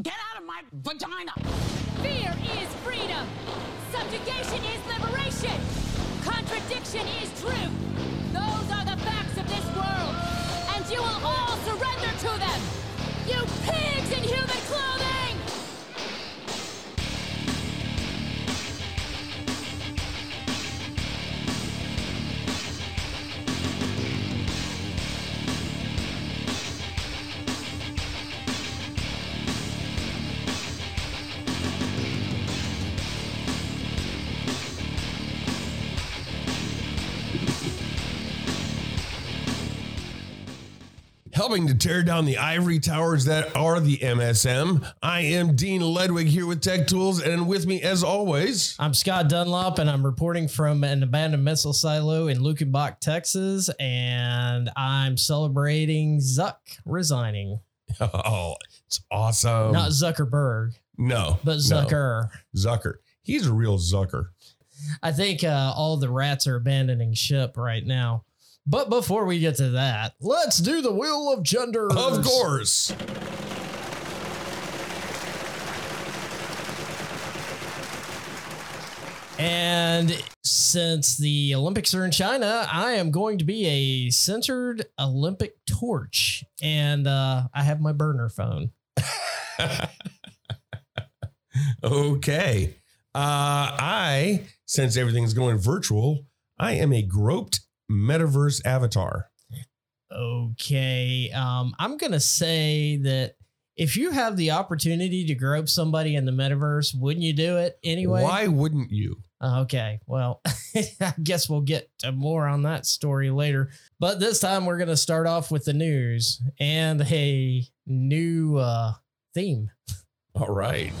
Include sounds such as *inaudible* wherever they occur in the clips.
Get out of my vagina! Fear is freedom. Subjugation is liberation. Contradiction is truth. Those are the facts of this world. And you will all surrender to them. You pigs in human clothing! Helping to tear down the ivory towers that are the MSM. I am Dean Ledwig here with Tech Tools, and with me, as always, I'm Scott Dunlop, and I'm reporting from an abandoned missile silo in Luckenbach, Texas, and I'm celebrating Zuck resigning. *laughs* oh, it's awesome. Not Zuckerberg, no, but no. Zucker. Zucker. He's a real Zucker. I think uh, all the rats are abandoning ship right now. But before we get to that, let's do the Wheel of Gender. Of course. And since the Olympics are in China, I am going to be a censored Olympic torch. And uh, I have my burner phone. *laughs* okay. Uh, I, since everything's going virtual, I am a groped metaverse avatar. Okay. Um, I'm going to say that if you have the opportunity to grope somebody in the metaverse, wouldn't you do it anyway? Why wouldn't you? Uh, Okay. Well, *laughs* I guess we'll get to more on that story later. But this time we're going to start off with the news and a new uh, theme. All right.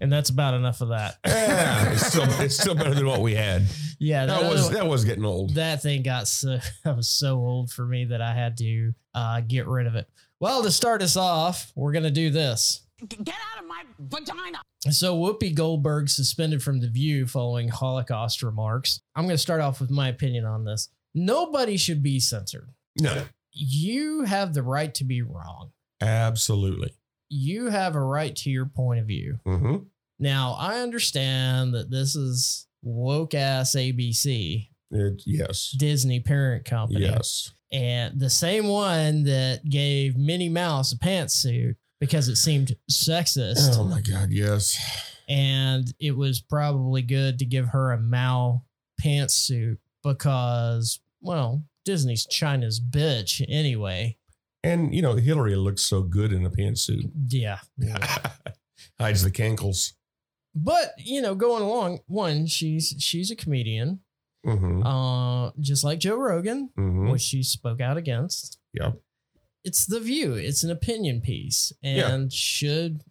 And that's about enough of that. Yeah, it's still it's still better than what we had. Yeah, That was that was getting old. that thing got so *laughs* that was so old for me that I had to uh, get rid of it. Well, to start us off, we're gonna do this. Get out of my vagina! So Whoopi Goldberg suspended from the View following Holocaust remarks. I'm gonna start off with my opinion on this. Nobody should be censored. No, You have the right to be wrong. absolutely. You have a right to your point of view. hmm Now, I understand that this is woke ass ABC, It, yes. Disney parent company. Yes. and the same one that gave Minnie Mouse a pantsuit because it seemed sexist, Oh my God. Yes. and it was probably good to give her a Mao pantsuit because, well, Disney's China's bitch anyway. And you know Hillary looks so good in a pantsuit. Yeah. *laughs* Hides the cankles. but you know, going along, one, she's she's a comedian, hmm uh, just like Joe Rogan, hmm which she spoke out against. Yep. It's the view. It's an opinion piece, Yeah. and should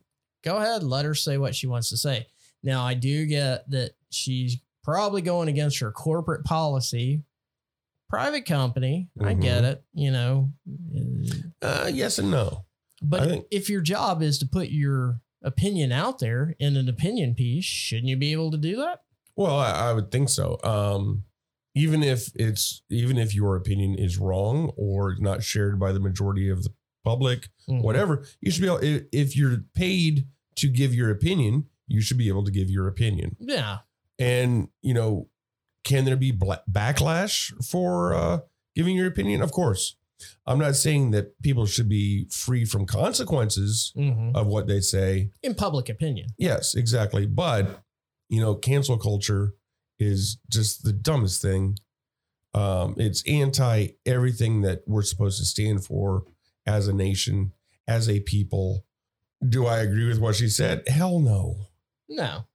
go ahead let her say what she wants to say. Now, I do get that she's probably going against her corporate policy. Private company, I Mhm. get it. You know, Uh, yes and no. but think- if your job is to put your opinion out there in an opinion piece, shouldn't you be able to do that? Well, I, I would think so. Um, even if it's even if your opinion is wrong or not shared by the majority of the public, Mhm. whatever, you should be able. If, if you're paid to give your opinion, you should be able to give your opinion. Yeah. And you know, can there be backlash for uh, giving your opinion? Of course. I'm not saying that people should be free from consequences Mhm. of what they say. In public opinion. Yes, exactly. But you know, cancel culture is just the dumbest thing. Um, it's anti everything that we're supposed to stand for as a nation, as a people. Do I agree with what she said? Hell no. No.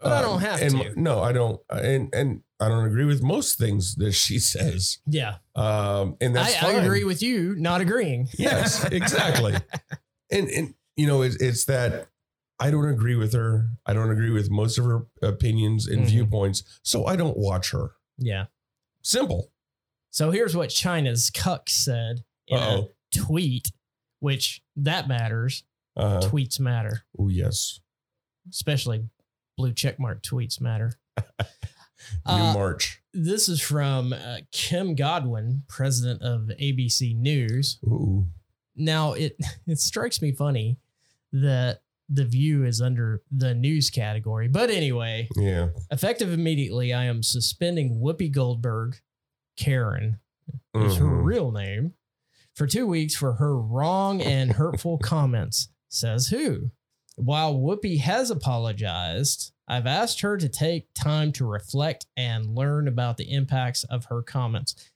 But I don't have and to. No, I don't. And and I don't agree with most things that she says. Yeah. Um, and that's I, I agree with you not agreeing. Yes, *laughs* exactly. and and you know, it's, it's that I don't agree with her. I don't agree with most of her opinions and Mhm. viewpoints, so I don't watch her. Yeah. Simple. So here's what China's cuck said in a Uh-oh. tweet, which that matters. Uh, Tweets matter, oh yes, especially blue checkmark tweets matter. *laughs* new Uh, March. this is from uh, Kim Godwin, president of ABC News. Ooh. Now it *laughs* it strikes me funny that the view is under the news category. But anyway, Yeah. effective immediately, I am suspending Whoopi Goldberg, Karen is her Mhm. real name, for two weeks for her wrong and hurtful *laughs* comments. Says who? While Whoopi has apologized, I've asked her to take time to reflect and learn about the impacts of her comments.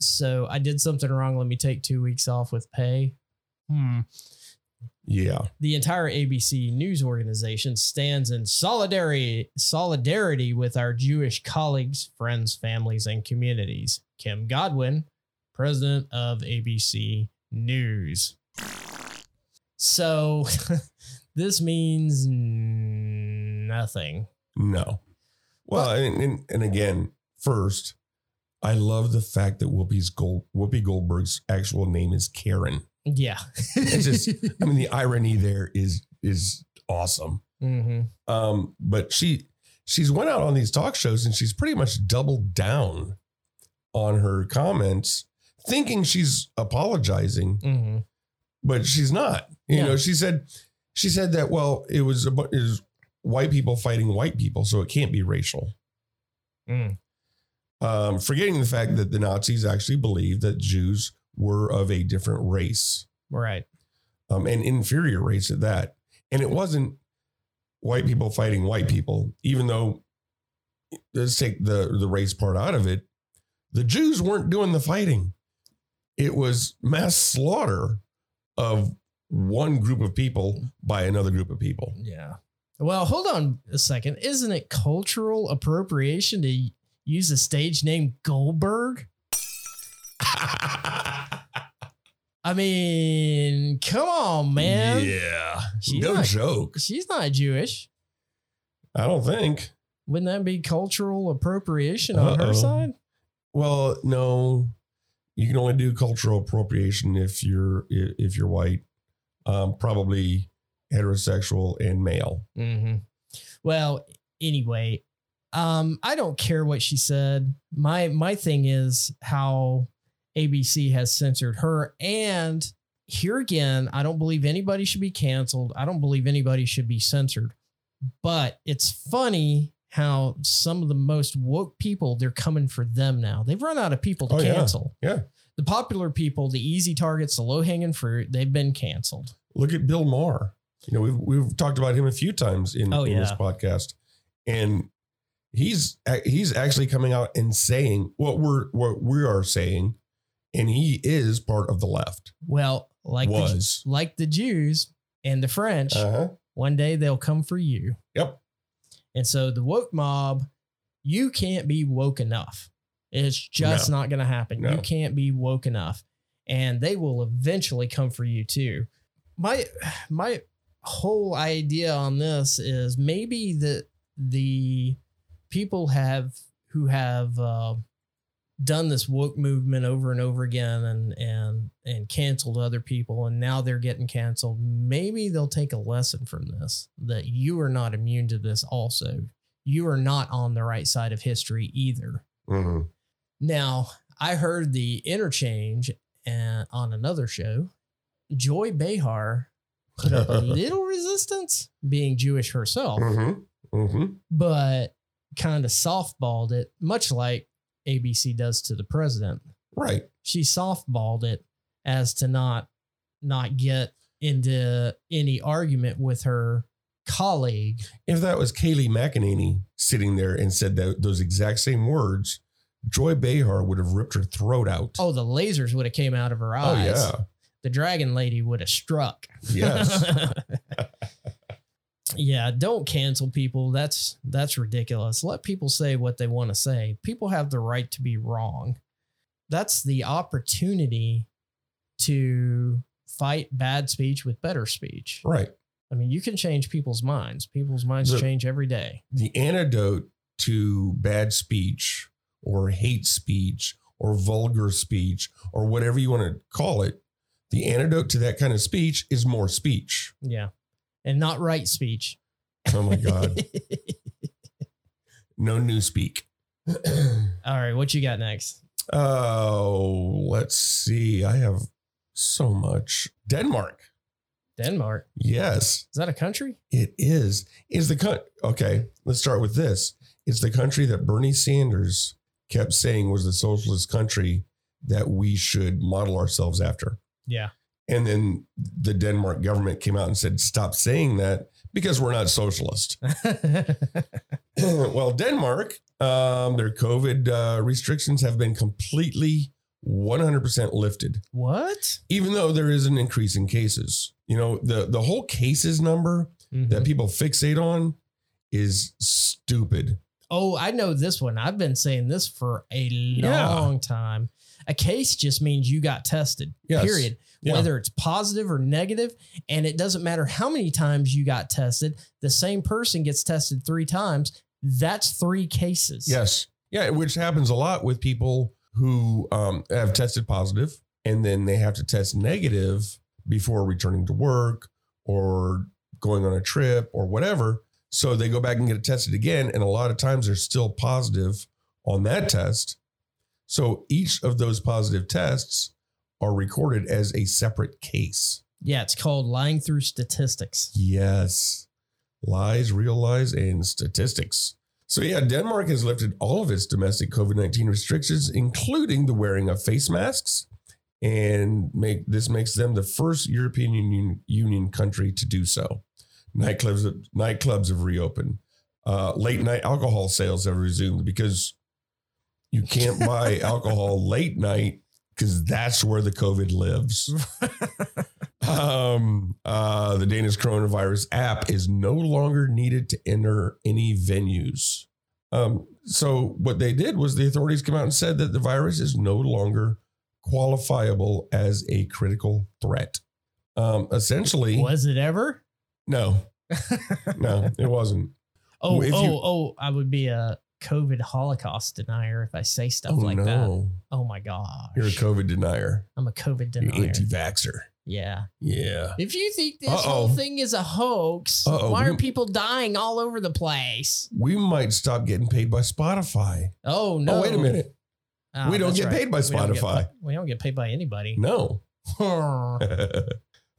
So I did something wrong. Let me take two weeks off with pay. Hmm. Yeah. The entire ABC news organization stands in solidarity solidarity with our Jewish colleagues, friends, families, and communities. Kim Godwin, president of ABC News. So *laughs* this means nothing. No. Well, and, and and again, first, I love the fact that Whoopi's Gold Whoopi Goldberg's actual name is Karen. Yeah. It's just, *laughs* I mean, the irony there is is awesome. Mhm. Um, but she she's went out on these talk shows and she's pretty much doubled down on her comments, thinking she's apologizing, Mhm. but she's not. You Yeah. know, she said she said that well, it was about it was white people fighting white people, so it can't be racial. Mm. Um, forgetting the fact that the Nazis actually believed that Jews were of a different race, Right. um, an inferior race at that. And it wasn't white people fighting white people, even though let's take the, the race part out of it. The Jews weren't doing the fighting. It was mass slaughter of one group of people by another group of people. Yeah. Well, hold on a second. Isn't it cultural appropriation to use a stage name Goldberg? *laughs* I mean, come on, man. Yeah. She's no not- joke. She's not Jewish. I don't think. Wouldn't that be cultural appropriation on Uh-oh. her side? Well, no, you can only do cultural appropriation if you're if you're white, um, probably heterosexual and male. Mm-hmm. Well, anyway, um, I don't care what she said. My my thing is how ABC has censored her. And here again, I don't believe anybody should be canceled. I don't believe anybody should be censored. But it's funny how some of the most woke people they're coming for them now. They've run out of people to Oh, yeah. cancel. Yeah. The popular people, the easy targets, the low hanging fruit, they've been canceled. Look at Bill Maher. You know, we've we've talked about him a few times in, Oh, in this podcast, and he's he's actually coming out and saying what we're what we are saying, and he is part of the left. Well, like the, Was like the Jews and the French, uh huh. one day they'll come for you. Yep. And so the woke mob, you can't be woke enough. It's just not going to happen. No. You can't be woke enough. And they will eventually come for you too. My my whole idea on this is maybe that the people have who have uh, done this woke movement over and over again and and and canceled other people and now they're getting canceled maybe they'll take a lesson from this that you are not immune to this also. You are not on the right side of history either. Mhm. now i heard the interchange uh, on another show. Joy behar put up a *laughs* little resistance being jewish herself Mhm. Mhm. but kind of softballed it much like abc does to the president Right. she softballed it as to not not get into any argument with her colleague. If that was Kayleigh McEnany sitting there and said that, those exact same words, Joy Behar would have ripped her throat out. Oh, the lasers would have came out of her eyes. Oh, eyes. yeah. The dragon lady would have struck. Yes. *laughs* yeah, don't cancel people. That's that's ridiculous. Let people say what they want to say. People have the right to be wrong. That's the opportunity to fight bad speech with better speech. right. I mean, you can change people's minds. People's minds The- change every day. The antidote to bad speech or hate speech or vulgar speech or whatever you want to call it, the antidote to that kind of speech is more speech. Yeah. And not right speech. Oh my God. *laughs* no new speak. *clears throat* All right, what you got next? Oh, let's see. I have so much. Denmark. Denmark. Yes, Is that a country? it is. Is the country. Okay, let's start with this. It's the country that Bernie Sanders kept saying was the socialist country that we should model ourselves after. Yeah. And then the Denmark government came out and said, stop saying that because we're not socialist. *laughs* *clears throat* well, Denmark, um, their COVID uh, restrictions have been completely 100% lifted, what? even though there is an increase in cases. You know, the, the whole cases number Mhm. that people fixate on is stupid. Oh, I know this one. I've been saying this for a Yeah. long time. A case just means you got tested. Yes. Period. Yeah. Whether it's positive or negative, and it doesn't matter how many times you got tested. The same person gets tested three times. That's three cases. Yes. Yeah, which happens a lot with people who um, have tested positive and then they have to test negative before returning to work or going on a trip or whatever. So they go back and get it tested again. And a lot of times they're still positive on that test. So each of those positive tests are recorded as a separate case. Yeah, it's called lying through statistics. Yes. Lies, real lies, and statistics. So, yeah, Denmark has lifted all of its domestic COVID 19 restrictions, including the wearing of face masks. And make this makes them the first European Union, Union country to do so. Nightclubs, nightclubs have reopened. Uh, late night alcohol sales have resumed because you can't buy *laughs* alcohol late night because that's where the COVID lives. *laughs* Um, uh, the Danish coronavirus app is no longer needed to enter any venues. Um, so what they did was the authorities came out and said that the virus is no longer qualifiable as a critical threat. Um, essentially, Was it ever? no, *laughs* no, it wasn't. Oh, If oh, you- oh, I would be a COVID Holocaust denier if I say stuff oh like that. no, Oh my gosh. you're a COVID denier. I'm a COVID denier. You're anti-vaxxer. yeah. Yeah. If you think this Uh-oh. whole thing is a hoax, Uh-oh. why are We- people dying all over the place? We might stop getting paid by Spotify. Oh, oh no! Oh, wait a minute. Oh, We don't get paid by We don't get Spotify. We don't get paid by anybody. No. *laughs* *laughs*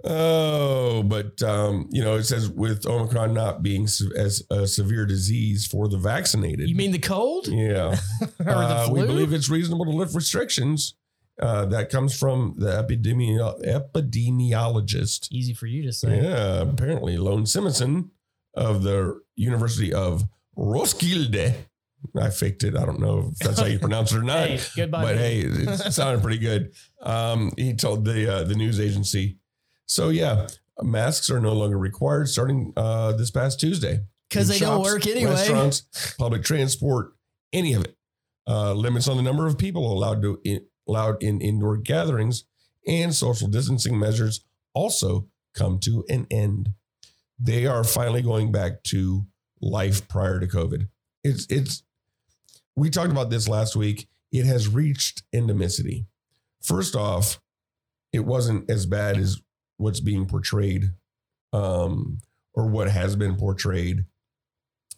oh, but um, you know, it says with Omicron not being se- as a severe disease for the vaccinated. you mean the cold Yeah. *laughs* or the Uh, flu? we believe it's reasonable to lift restrictions. Uh, that comes from the epidemi- epidemiologist. Easy for you to say. Yeah, apparently Lone Simonsen of the University of Roskilde. I faked it. I don't know if that's how you pronounce it or not. *laughs* Hey, goodbye. but hey, it sounded pretty good. *laughs* Um, he told the uh, the news agency. So yeah, masks are no longer required starting uh, this past Tuesday because they don't work anyway. Restaurants, public transport, any of it. Uh, limits on the number of people allowed to in, allowed in indoor gatherings and social distancing measures also come to an end. They are finally going back to life prior to COVID. It's it's we talked about this last week. It has reached endemicity. First off, it wasn't as bad as what's being portrayed um, or what has been portrayed.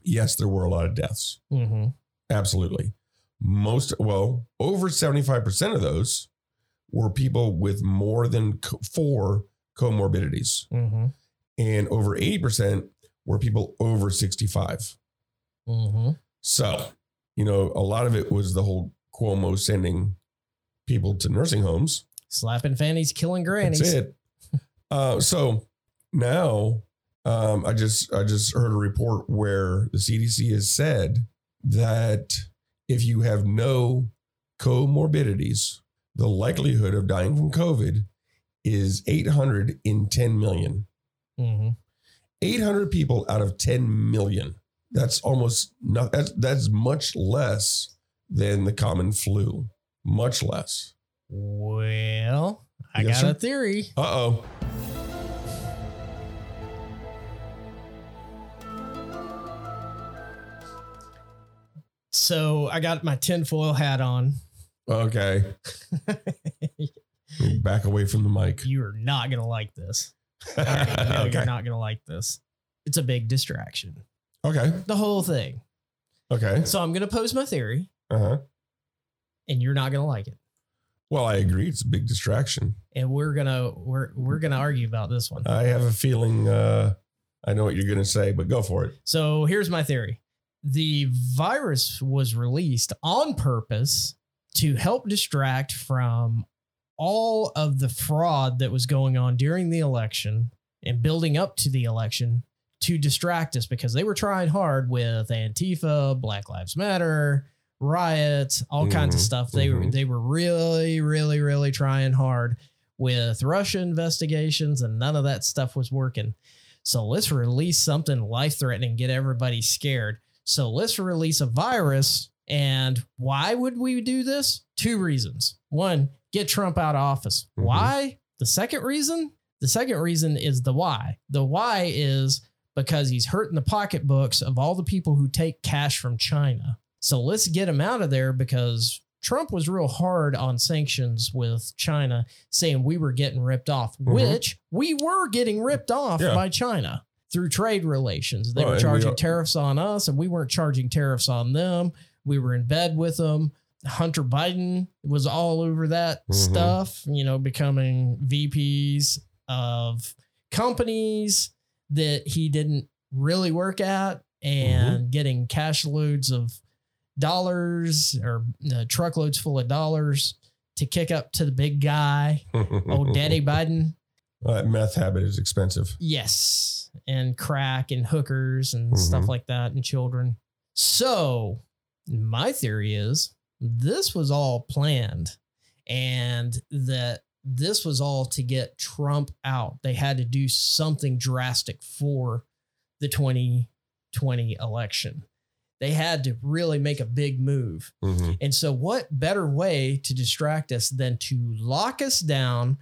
Yes, there were a lot of deaths. hmm Absolutely. Most, well, over 75% of those were people with more than co- four comorbidities. hmm And over 80% were people over 65. hmm So, you know, a lot of it was the whole Cuomo sending people to nursing homes. Slapping fannies, killing grannies. That's it. Uh, so now um, I just I just heard a report where the CDC has said that if you have no comorbidities, the likelihood of dying from COVID is 800 in 10 million. hmm 800 people out of 10 million. That's almost not that's that's much less than the common flu. Much less. Well, I Yes, got sir? a theory. Uh-oh. So I got my tinfoil hat on. Okay. *laughs* Back away from the mic. you are not gonna like this. *laughs* Okay. you're not gonna like this. It's a big distraction. Okay. The whole thing. Okay. So I'm gonna pose my theory. Uh huh. and you're not gonna like it. Well, I agree. It's a big distraction. And we're gonna we're we're gonna argue about this one. I have a feeling uh, I know what you're to say, but go for it. So here's my theory. The virus was released on purpose to help distract from all of the fraud that was going on during the election and building up to the election to distract us because they were trying hard with Antifa, Black Lives Matter, riots, all kinds of Mhm, stuff. They were mhm. they were really, really, really trying hard with Russia investigations, and none of that stuff was working. So let's release something life threatening, get everybody scared. So let's release a virus. And why would we do this? Two reasons. One, get Trump out of office. Mhm. Why? The second reason? The second reason is the why. The why is because he's hurting the pocketbooks of all the people who take cash from China. So let's get him out of there because Trump was real hard on sanctions with China, saying we were getting ripped off, Mhm. which we were getting ripped off Yeah. by China through trade relations. They were and we charging tariffs on us, and we weren't charging tariffs on them. We were in bed with them. Hunter Biden was all over that Mhm. stuff, you know, becoming VPs of companies that he didn't really work at and getting cash loads of dollars or uh, truckloads full of dollars to kick up to the big guy, old daddy *laughs* Biden. That meth habit is expensive. Yes. And crack and hookers and stuff Mhm. like that and children. So, my theory is this was all planned and that this was all to get Trump out. They had to do something drastic for the 2020 election. They had to really make a big move. Mhm. And so, what better way to distract us than to lock us down,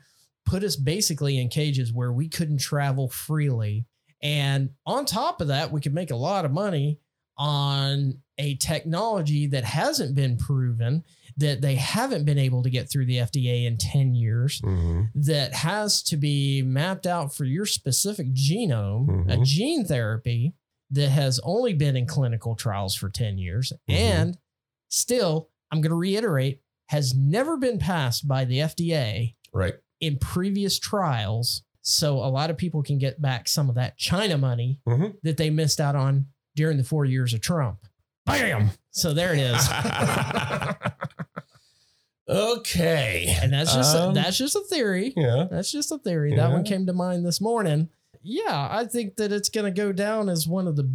put us basically in cages where we couldn't travel freely? And on top of that, we could make a lot of money on a technology that hasn't been proven, that they haven't been able to get through the FDA in 10 years, Mhm. that has to be mapped out for your specific genome, a Mhm. gene therapy that has only been in clinical trials for 10 years Mhm. and still, I'm going to reiterate, has never been passed by the FDA Right. in previous trials. So a lot of people can get back some of that China money Mhm. that they missed out on during the four years of Trump. Bam! So there it is. *laughs* okay. and that's just Um, that's just a theory. Yeah. That's just a theory. That one came to mind this morning. Yeah, I think that it's going to go down as one of the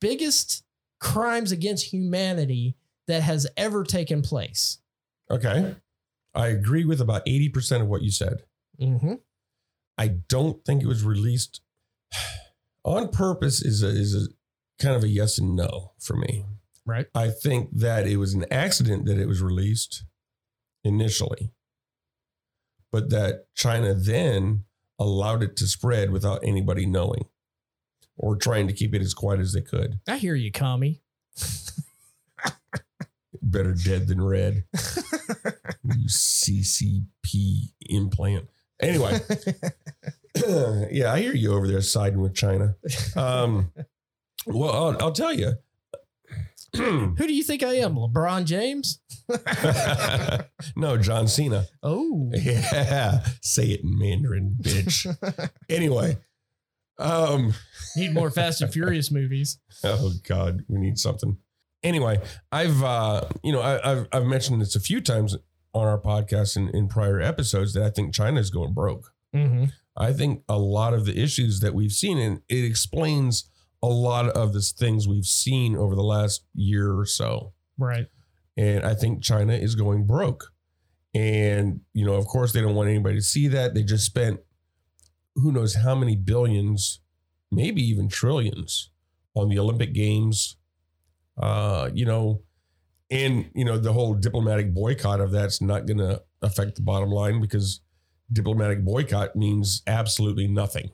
biggest crimes against humanity that has ever taken place. Okay. I agree with about 80% of what you said. Mm-hmm. I don't think it was released *sighs* on purpose is a, is a kind of a yes and no for me. Right. I think that it was an accident that it was released initially, but that China then allowed it to spread without anybody knowing or trying to keep it as quiet as they could. I hear you, commie. Better dead than red. *laughs* you CCP implant. Anyway, *laughs* *clears throat* yeah, I hear you over there siding with China. Um, well, I'll, I'll tell you. *clears throat* Who do you think I am, LeBron James? *laughs* no, John Cena. Oh, Yeah, say it in Mandarin, bitch. *laughs* anyway, um, need more Fast and Furious movies. oh God, we need something. Anyway, I've uh, you know I, I've I've mentioned this a few times on our podcast and in prior episodes that I think China is going broke. Mm-hmm. I think a lot of the issues that we've seen, and it explains a lot of the things we've seen over the last year or so. Right. And I think China is going broke. And, you know, of course, they don't want anybody to see that. They just spent who knows how many billions, maybe even trillions on the Olympic Games. Uh, you know, and, you know, the whole diplomatic boycott of that's not going to affect the bottom line because diplomatic boycott means absolutely nothing.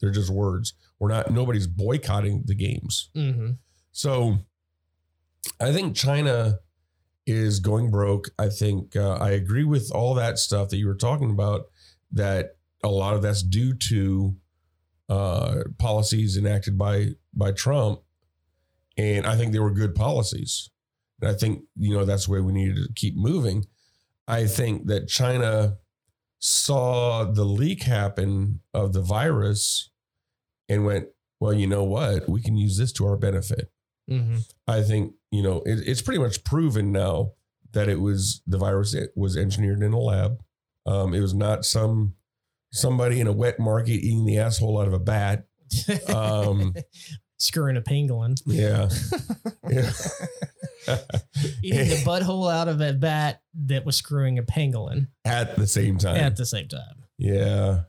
They're just words. We're not, nobody's boycotting the games. Mm-hmm. So I think China is going broke. I think uh, I agree with all that stuff that you were talking about, that a lot of that's due to uh, policies enacted by by Trump. And I think they were good policies. And I think, you know, that's the way we needed to keep moving. I think that China saw the leak happen of the virus and went, well, you know what? We can use this to our benefit. hmm I think, you know, it, it's pretty much proven now that it was the virus it was engineered in a lab. Um, it was not some somebody in a wet market eating the asshole out of a bat. Um, *laughs* Screwing a pangolin. Yeah. *laughs* yeah. *laughs* Eating the butthole out of a bat that was screwing a pangolin At the same time. at the same time. yeah.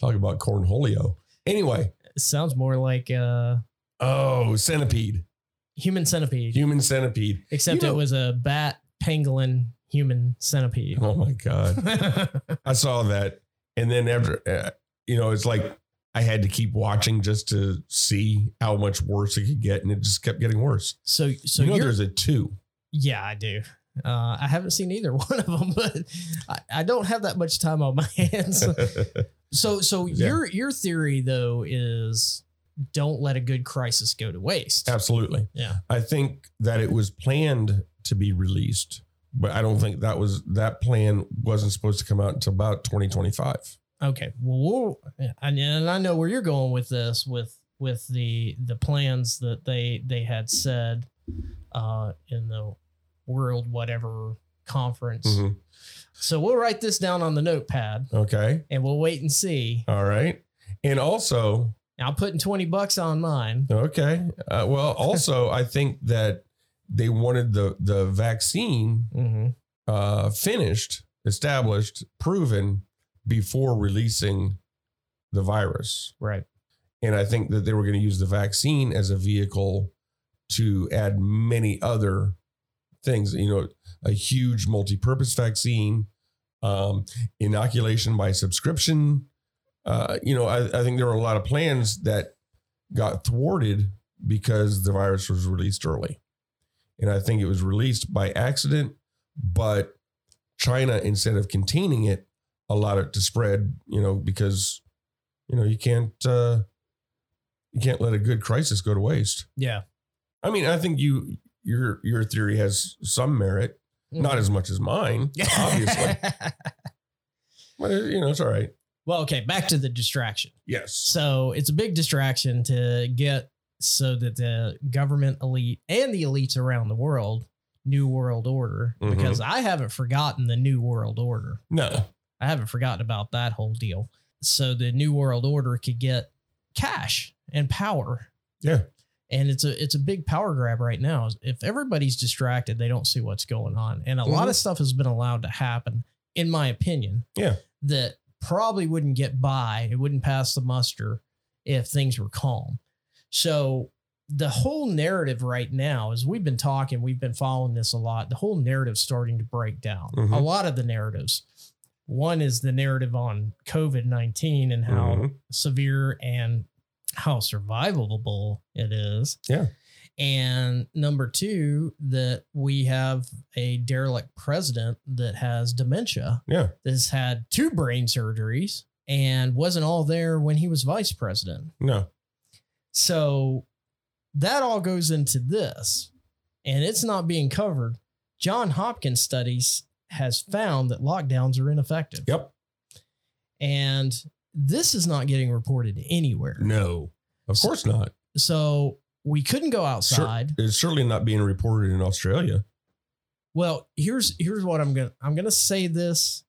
Talk about cornholio. Anyway. It sounds more like uh, Oh, centipede. human centipede, Human centipede. except You know- it was a bat, pangolin, human centipede. Oh my God. *laughs* I saw that. And then after, uh, you know, it's like I had to keep watching just to see how much worse it could get. And it just kept getting worse. so, so you know, you're, there's a two. yeah, I do. Uh, I haven't seen either *laughs* one of them, but I, I don't have that much time on my hands. *laughs* So, so Yeah. your your theory though is don't let a good crisis go to waste. Absolutely. Yeah. I think that it was planned to be released, but I don't think that was that plan wasn't supposed to come out until about 2025. Okay. Well, and I know where you're going with this with with the the plans that they they had said uh in the world whatever conference. Mhm. So we'll write this down on the notepad Okay. and we'll wait and see. All right. And also, I'm putting 20 bucks on mine. okay. Uh, well, *laughs* also, I think that they wanted the the vaccine hmm uh, finished, established, proven before releasing the virus. Right. And I think that they were going to use the vaccine as a vehicle to add many other things, you know, a huge multi purpose vaccine, um, inoculation by subscription. Uh, you know, I, I think there were a lot of plans that got thwarted because the virus was released early. And I think it was released by accident, but China, instead of containing it, allowed it to spread, you know, because, you know, you can't, uh, you can't let a good crisis go to waste. Yeah. I mean, I think you, your, your theory has some merit, not as much as mine, *laughs* obviously, but uh, you know, it's all right. well, okay. Back to the distraction. Yes. So it's a big distraction to get so that the government elite and the elites around the world, New World Order, Mhm. because I haven't forgotten the New World Order. No. I haven't forgotten about that whole deal. So the New World Order could get cash and power. Yeah. And it's a it's a big power grab right now. If everybody's distracted, they don't see what's going on. And a lot Mhm. of stuff has been allowed to happen, in my opinion. Yeah. That probably wouldn't get by. It wouldn't pass the muster if things were calm. So the whole narrative right now, as we've been talking, we've been following this a lot. The whole narrative's starting to break down. Mhm. A lot of the narratives. One is the narrative on COVID 19 and how Mhm. severe and how survivable it is. Yeah. And number two, that we have a derelict president that has dementia, Yeah. that's had two brain surgeries and wasn't all there when he was vice president. No. So that all goes into this, and it's not being covered. John Hopkins studies has found that lockdowns are ineffective. Yep. And this is not getting reported anywhere. No. Of So- course not. So we couldn't go outside. It's certainly not being reported in Australia. Well, here's here's what I'm gonna I'm gonna say this,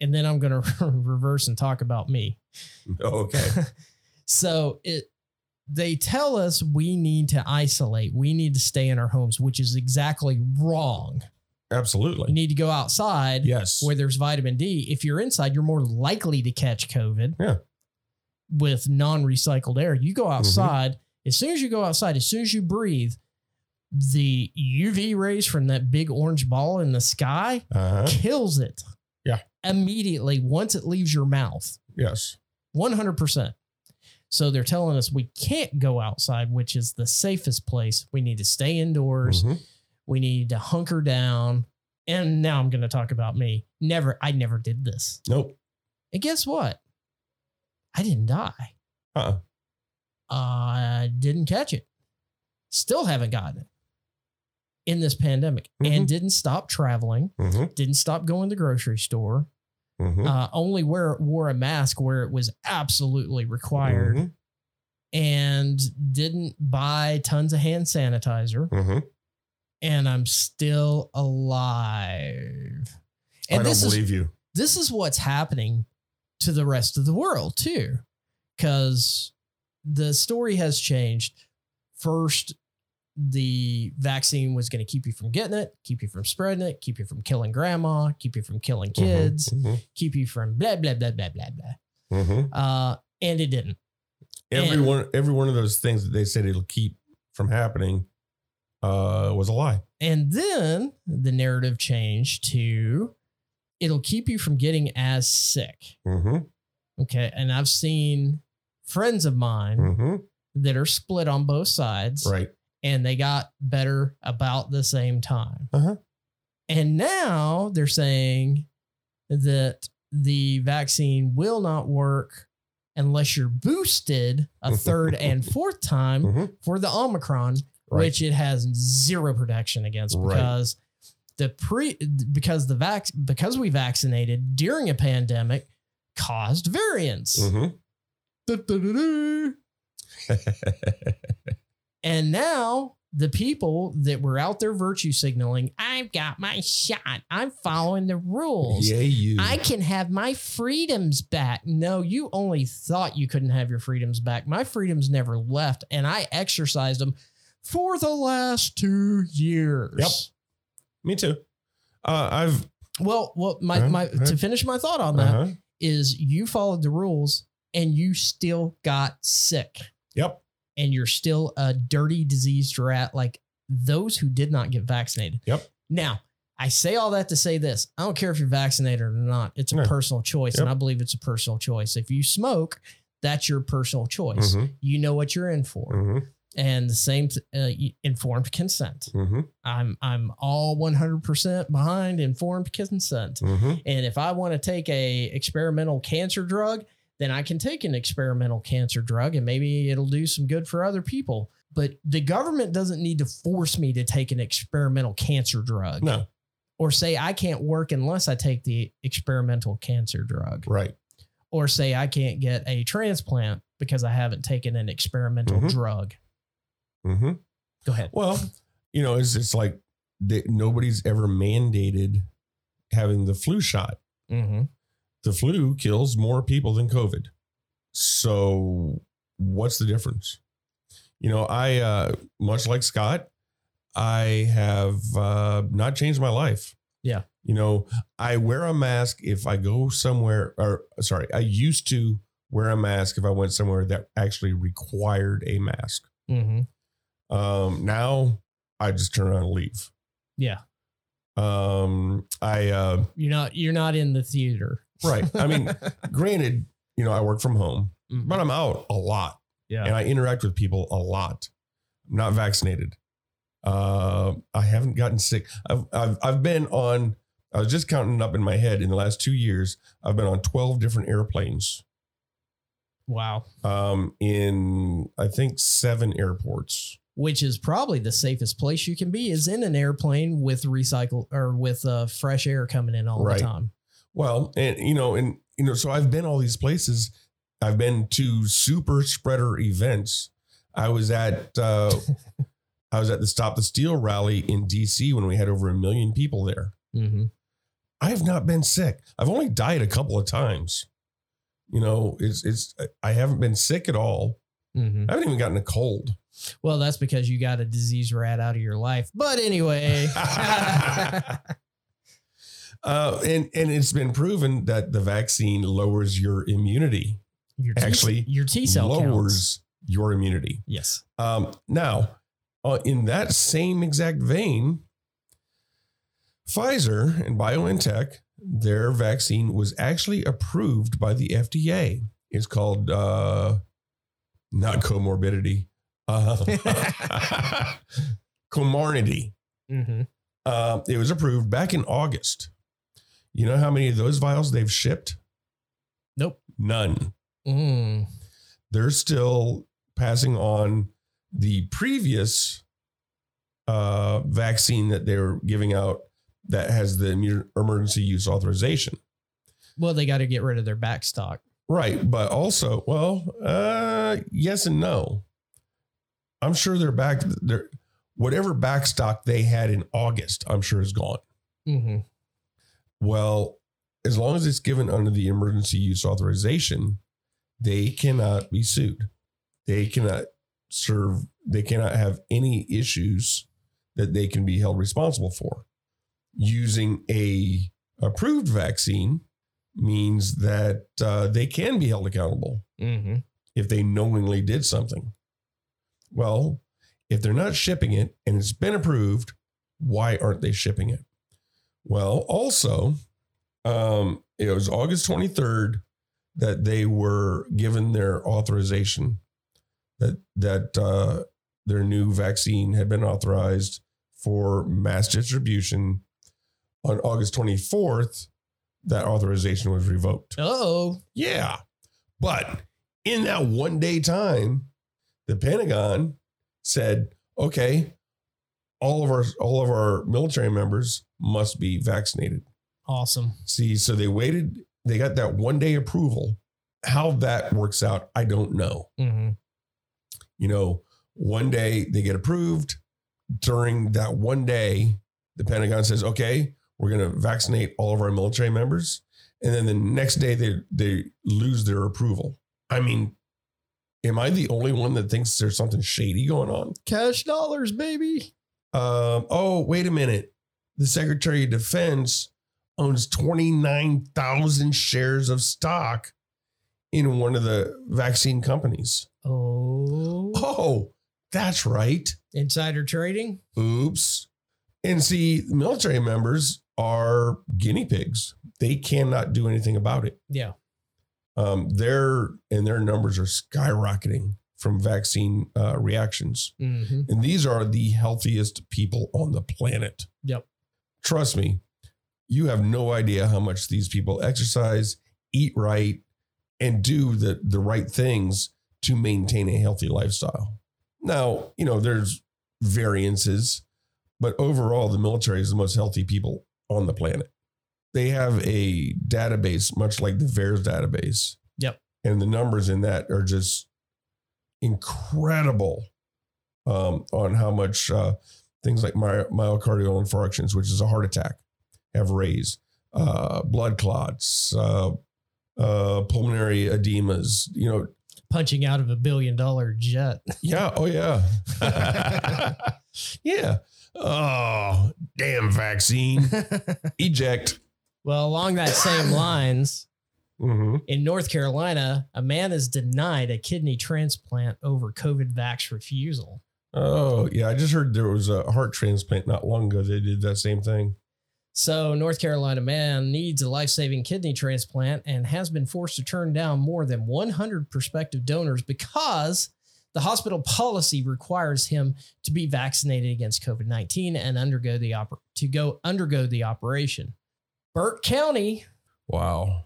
and then I'm gonna *laughs* reverse and talk about me. *laughs* Oh, okay. *laughs* So it they tell us we need to isolate, we need to stay in our homes, which is exactly wrong. You need to go outside Yes. where there's vitamin D. If you're inside, you're more likely to catch COVID. Yeah. With non-recycled air. You go outside, as soon as you go outside, as soon as you breathe, the UV rays from that big orange ball in the sky Uh-huh. kills it. Yeah. Immediately once it leaves your mouth. Yes. 100%. So they're telling us we can't go outside, which is the safest place. We need to stay indoors. Mhm. We need to hunker down. And now I'm going to talk about me. Never, I never did this. Nope. And guess what? I didn't die. Uh-uh. I didn't catch it. Still haven't gotten it. in this pandemic and didn't stop traveling, Mhm. didn't stop going to the grocery store, Mhm. uh, only wear, wore a mask where it was absolutely required, Mhm. and didn't buy tons of hand sanitizer. And I'm still alive. I And don't this is believe you. this is what's happening to the rest of the world too because the story has changed first the vaccine was going to keep you from getting it keep you from spreading it keep you from killing grandma keep you from killing kids Mhm. keep you from blah blah blah blah blah blah Mhm. uh and it didn't Every And- one, every one of those things that they said it'll keep from happening uh, was a lie. and then the narrative changed to it'll keep you from getting as sick Mm-hmm. okay and i've seen friends of mine Mm-hmm. that are split on both sides Right. and they got better about the same time. Uh-huh. And now they're saying that the vaccine will not work unless you're boosted a third and *laughs* fourth time Mhm. for the Omicron, Right. which it has zero protection against Right. because the pre because the vac because we vaccinated during a pandemic caused variants. Mhm. *laughs* And now the people that were out there virtue signaling, I've got my shot. I'm following the rules. Yay, you. I can have my freedoms back. No, you only thought you couldn't have your freedoms back. My freedoms never left, and I exercised them for the last two years. Yep. Me too. Uh, I've Well, well, my, Uh-huh, my uh-huh. to finish my thought on that uh-huh. is you followed the rules and you still got sick. Yep. and you're still a dirty diseased rat like those who did not get vaccinated. Yep. Now, I say all that to say this. I don't care if you're vaccinated or not. It's a No. personal choice. And I believe it's a personal choice. If you smoke, that's your personal choice. Mhm. You know what you're in for. Mhm. And the same uh, informed consent. Mhm. I'm I'm all 100% behind informed consent. Mhm. And if I want to take a experimental cancer drug, then I can take an experimental cancer drug and maybe it'll do some good for other people. But the government doesn't need to force me to take an experimental cancer drug No. or say I can't work unless I take the experimental cancer drug Right. or say I can't get a transplant because I haven't taken an experimental Mhm. drug. Mm-hmm. Go ahead. Well, you know, it's it's like they, nobody's ever mandated having the flu shot. Mm-hmm. The flu kills more people than COVID. So, what's the difference? You know, I uh, much like Scott, I have uh, not changed my life. Yeah. You know, I wear a mask if I go somewhere, or sorry, I used to wear a mask if I went somewhere that actually required a mask. Mm-hmm. Um, now I just turn around and leave. Yeah. Um, I uh, You're not you're not in the theater. right. I mean, *laughs* granted, you know, I work from home, Mhm. but I'm out a lot yeah. and I interact with people a lot. I'm not vaccinated. Uh, I haven't gotten sick. I've, I've I've been on. I was just counting up in my head in the last two years. I've been on twelve different airplanes. wow. Um, in I think seven airports. Which is probably the safest place you can be is in an airplane with recycle or with uh, fresh air coming in all Right. the time. Well, and you know, and you know, so I've been all these places. I've been to super spreader events. I was at uh *laughs* I was at the Stop the Steal rally in DC when we had over a million people there. Mm-hmm. I have not been sick. I've only died a couple of times. You know, it's it's I haven't been sick at all. Mm-hmm. I haven't even gotten a cold. Well, that's because you got a disease rat out of your life. But anyway, *laughs* Uh, and and it's been proven that the vaccine lowers your immunity. your T- Actually, your T cell lowers counts. your immunity. Yes. Um, now, uh, in that same exact vein, Pfizer and BioNTech, their vaccine was actually approved by the FDA. It's called uh, not comorbidity, uh, *laughs* Comirnaty. Mm-hmm. Uh, it was approved back in August. You know how many of those vials they've shipped? Nope. None. Mm. they're still passing on the previous uh, vaccine that they were giving out that has the emergency use authorization. Well, they got to get rid of their back stock. Right. But also, well, uh, yes and no. I'm sure their back, their whatever back stock they had in August, I'm sure is gone. Mm-hmm. Well, as long as it's given under the emergency use authorization, they cannot be sued. They cannot serve, they cannot have any issues that they can be held responsible for. Using a approved vaccine means that uh, they can be held accountable Mm-hmm. if they knowingly did something. Well, if they're not shipping it and it's been approved, why aren't they shipping it? Well, also, um, it was August 23rd that they were given their authorization that that uh, their new vaccine had been authorized for mass distribution. On August 24th, that authorization was revoked. Oh, Yeah. But in that one day time, the Pentagon said, okay, all of our all of our military members must be vaccinated. awesome. See, so they waited, they got that one day approval. How that works out, I don't know. Mm-hmm. You know, one day they get approved. During that one day, the Pentagon says, okay, we're going to vaccinate all of our military members. And then the next day they, they lose their approval. I mean, am I the only one that thinks there's something shady going on? Cash dollars, baby. Um, oh, wait a minute. The Secretary of Defense owns 29,000 shares of stock in one of the vaccine companies. Oh, Oh, that's right. insider trading. Oops. And see, military members are guinea pigs. They cannot do anything about it. Yeah. Um, their and their numbers are skyrocketing from vaccine uh, reactions, Mm-hmm. and these are the healthiest people on the planet. Yep. Trust me, you have no idea how much these people exercise, eat right, and do the the right things to maintain a healthy lifestyle. Now, you know, there's variances, but overall, the military is the most healthy people on the planet. They have a database, much like the VAERS database. Yep. And the numbers in that are just incredible um, on how much uh, things like my, myocardial infarctions, which is a heart attack, have raised, uh, blood clots, uh, uh, pulmonary edemas, you know, Punching out of a billion dollar jet. yeah. Oh, yeah. *laughs* *laughs* yeah. Oh, damn vaccine. *laughs* Eject. Well, along that same *coughs* lines, hmm in North Carolina, a man is denied a kidney transplant over COVID vax refusal. Oh, yeah. I just heard there was a heart transplant not long ago. They did that same thing. So, North Carolina man needs a life-saving kidney transplant and has been forced to turn down more than 100 prospective donors because the hospital policy requires him to be vaccinated against COVID-19 and undergo the oper- to go undergo the operation. Burke County Wow.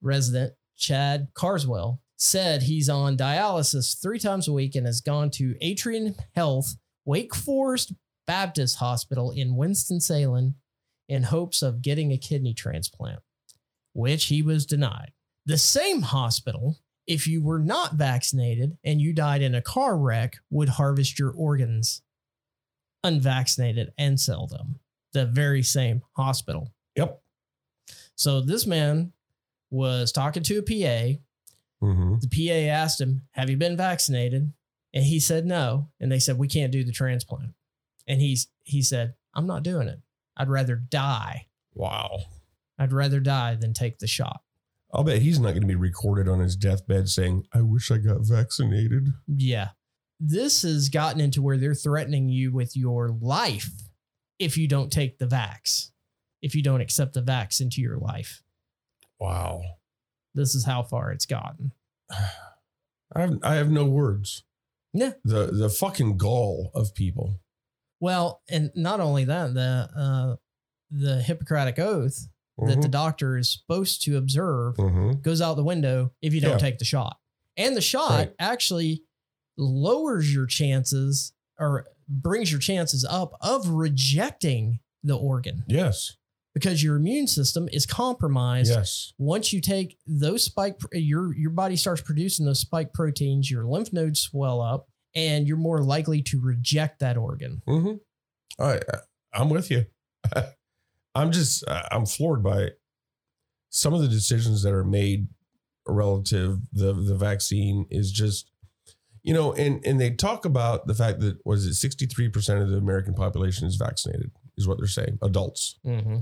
resident Chad Carswell said he's on dialysis three times a week and has gone to Atrium Health, Wake Forest Baptist Hospital in Winston-Salem in hopes of getting a kidney transplant, which he was denied. The same hospital, if you were not vaccinated and you died in a car wreck, would harvest your organs unvaccinated and sell them. The very same hospital. Yep. So this man was talking to a PA. hmm The PA asked him, Have you been vaccinated? And he said no. And they said, We can't do the transplant. And he's he said, I'm not doing it. I'd rather die. Wow. I'd rather die than take the shot. I'll bet he's not going to be recorded on his deathbed saying, I wish I got vaccinated. Yeah. This has gotten into where they're threatening you with your life if you don't take the vax, if you don't accept the vax into your life. Wow. This is how far it's gotten. *sighs* I have, I have no words. Yeah. The the fucking gall of people. Well, and not only that, the uh, the Hippocratic oath that the doctor is supposed to observe Mhm. goes out the window if you don't Yeah. take the shot. And the shot Right. actually lowers your chances or brings your chances up of rejecting the organ Yes. Because your immune system is compromised Yes. once you take those spike your your body starts producing those spike proteins your lymph nodes swell up and you're more likely to reject that organ Mm-hmm. I, I'm with you. *laughs* I'm just, I'm floored by some of the decisions that are made relative the the vaccine is just, you know, and and they talk about the fact that was it 63 percent of the American population is vaccinated is what they're saying, adults. mm-hmm.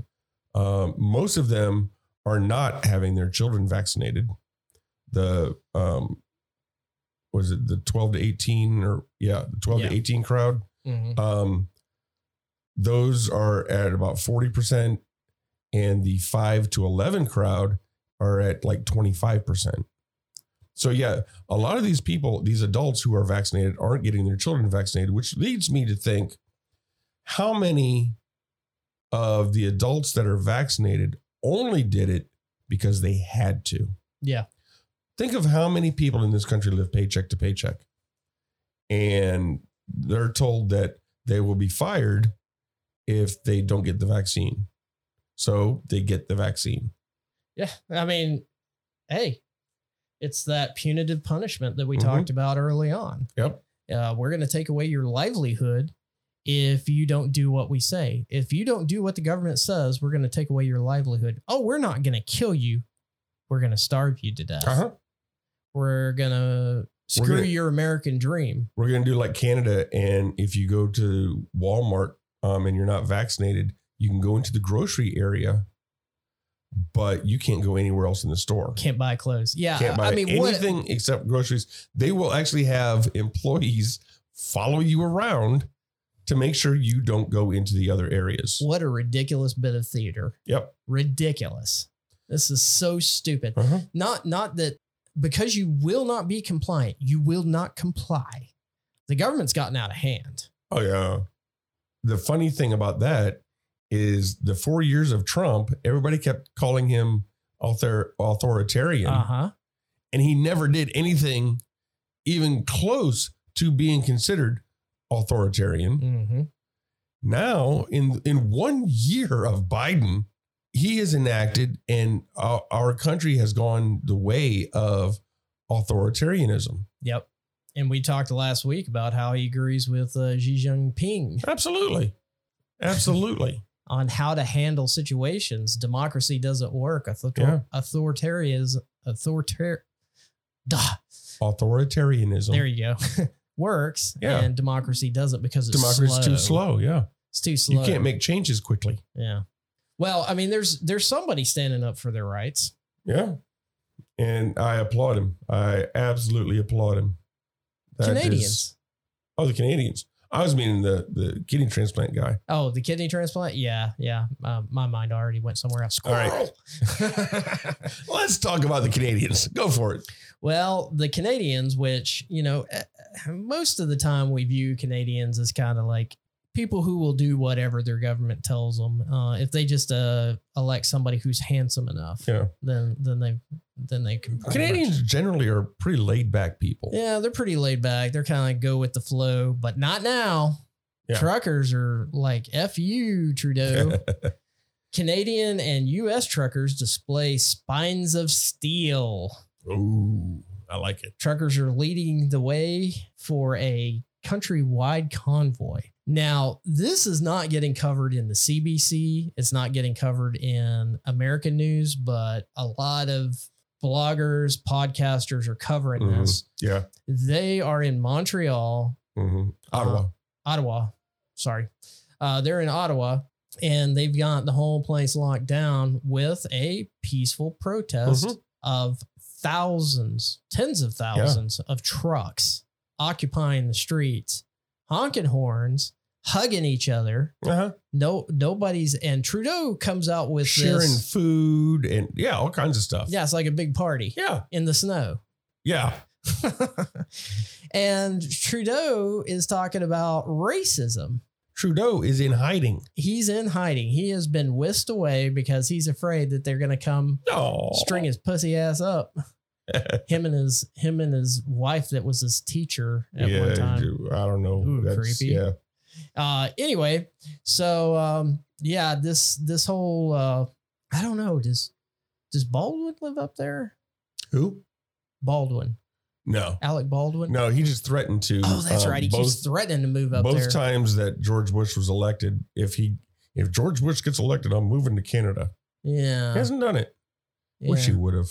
Um, most of them are not having their children vaccinated. The um, was it the 12 to 18 or yeah, the 12 Yeah. to 18 crowd? Mm-hmm. Um, those are at about 40%, and the 5 to 11 crowd are at like 25%. So, yeah, a lot of these people, these adults who are vaccinated, aren't getting their children vaccinated, which leads me to think how many of the adults that are vaccinated only did it because they had to. yeah Think of how many people in this country live paycheck to paycheck. And they're told that they will be fired if they don't get the vaccine. So they get the vaccine. yeah i mean hey it's that punitive punishment that we Mhm. talked about early on Yep. uh, we're going to take away your livelihood if you don't do what we say. If you don't do what the government says, we're going to take away your livelihood. Oh, we're not going to kill you. We're going to starve you to death. Uh-huh. We're going to screw gonna- your American dream. We're going to do like Canada. And if you go to Walmart um, and you're not vaccinated, you can go into the grocery area, but you can't go anywhere else in the store. Can't buy clothes. Yeah. can't buy I mean, what, anything except groceries. They will actually have employees follow you around to make sure you don't go into the other areas. what a ridiculous bit of theater. Yep. Ridiculous. This is so stupid. Uh-huh. Not not that because you will not be compliant, you will not comply. The government's gotten out of hand. Oh yeah. The funny thing about that is the four years of Trump, everybody kept calling him author authoritarian, Uh-huh. and he never did anything even close to being considered authoritarian. Mm-hmm. Now, in in one year of Biden, he has enacted, and our, our country has gone the way of authoritarianism. Yep. And we talked last week about how he agrees with uh, Xi Jinping Absolutely, absolutely. *laughs* on how to handle situations. Democracy doesn't work. Author- Yeah. Authoritarianism, authoritar- Duh. Authoritarianism. There you go. *laughs* Works. Yeah. And democracy doesn't because it's Democracy slow. is too slow. Yeah, It's too slow. you can't make changes quickly. Yeah. Well, I mean, there's there's somebody standing up for their rights. Yeah, and I applaud him. I absolutely applaud him. That is- Canadians. oh, the Canadians. I was meaning the the kidney transplant guy. Oh, the kidney transplant? Yeah, yeah. Uh, my mind already went somewhere else. All right. *laughs* Let's talk about the Canadians. Go for it. Well, the Canadians, which, you know, eh, most of the time we view Canadians as kind of like people who will do whatever their government tells them. Uh, if they just uh, elect somebody who's handsome enough, Yeah. then then they then they can. Canadians generally are pretty laid back people. yeah, they're pretty laid back. They're kind of like go with the flow, but not now. Yeah. Truckers are like "f you, Trudeau." *laughs* Canadian and U.S. truckers display spines of steel. Ooh, I like it. truckers are leading the way for a countrywide convoy. Now, this is not getting covered in the CBC. It's not getting covered in American news, but a lot of bloggers, podcasters are covering Mhm. this. Yeah. They are in Montreal, hmm Ottawa. Ottawa. Sorry. Uh, they're in Ottawa and they've got the whole place locked down with a peaceful protest Mhm. of thousands, tens of thousands of trucks occupying the streets, honking horns, hugging each other. uh-huh. No, nobody's and Trudeau comes out with Sharing this. food and yeah, all kinds of stuff. Yeah, it's like a big party Yeah. in the snow. Yeah. *laughs* and Trudeau is talking about racism. Trudeau is in hiding. He's in hiding. He has been whisked away because he's afraid that they're going to come No. string his pussy ass up. *laughs* him and his him and his wife that was his teacher at yeah, one time. I don't know. Ooh, That's- creepy. Yeah. Uh, anyway, so um, yeah, this this whole uh, I don't know. Does does Baldwin live up there? Who? Baldwin, No, Alec Baldwin. no. He just threatened to. Oh, that's um, right. He both, keeps threatening to move up both there. times that George Bush was elected. If he, if George Bush gets elected, I'm moving to Canada. Yeah, He hasn't done it. Wish yeah. he would have.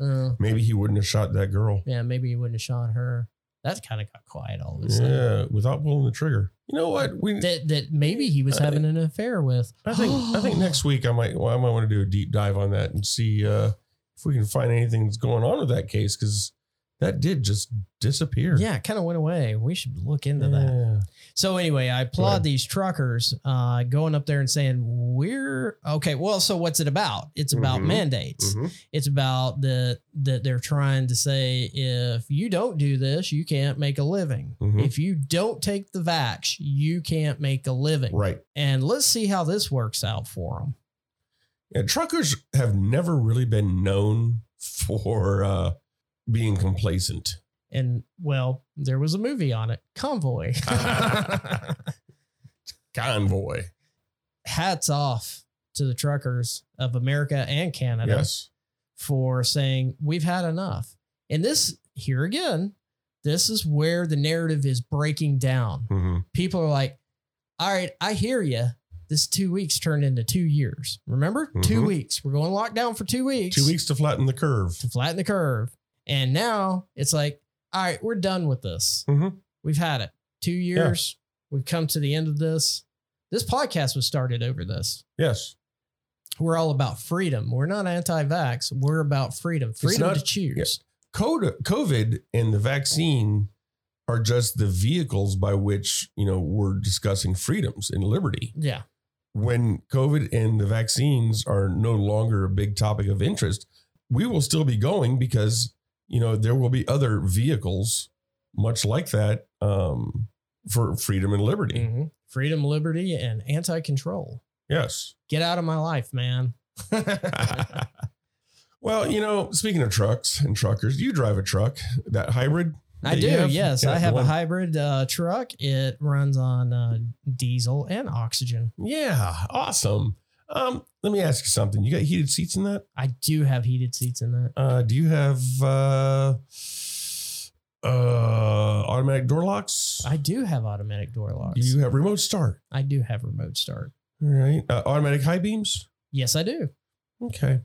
Uh, Maybe he wouldn't have shot that girl. yeah, maybe he wouldn't have shot her. That kind of got quiet all of a sudden. Yeah, without pulling the trigger. You know what? We. That that maybe he was I- having an affair with. I think. I think *gasps* next week I might. Well, I might want to do a deep dive on that and see uh, if we can find anything that's going on with that case because that did just disappear. Yeah, kind of went away. We should look into that. So anyway, I applaud these truckers uh, going up there and saying we're okay. Well, so what's it about? It's about Mhm. mandates. Mhm. It's about the that they're trying to say if you don't do this, you can't make a living. Mhm. If you don't take the vax, you can't make a living. Right. And let's see how this works out for them. Yeah, truckers have never really been known *laughs* for uh, being complacent. And well, there was a movie on it, Convoy. *laughs* Convoy. Hats off to the truckers of America and Canada. Yes. for saying we've had enough. And this, here again, this is where the narrative is breaking down. Mhm. People are like, all right, I hear you. This two weeks turned into two years. Remember? Two Mhm. weeks. We're going lockdown for two weeks. Two weeks to flatten the curve. to flatten the curve. And now it's like, all right, we're done with this. Mhm. We've had it. Two years. We've come to the end of this. This podcast was started over this Yes. we're all about freedom. We're not anti-vax. We're about freedom. Freedom not- to choose. Code, COVID and the vaccine are just the vehicles by which, you know, we're discussing freedoms and liberty. Yeah. When COVID and the vaccines are no longer a big topic of interest, we will still be going because, you know, there will be other vehicles much like that um, for freedom and liberty. Mhm. Freedom, liberty, and anti-control. Yes. Get out of my life, man. *laughs* well, you know, speaking of trucks and truckers, you drive a truck, that hybrid. I do. have? Yes, Yeah, I have a hybrid uh, truck. It runs on uh, diesel and oxygen. Yeah, awesome. Um, let me ask you something. You got heated seats in that? I do have heated seats in that. Uh, do you have uh, uh, automatic door locks? I do have automatic door locks. Do you have remote start? I do have remote start. All right. Uh, automatic high beams? Yes, I do. Okay.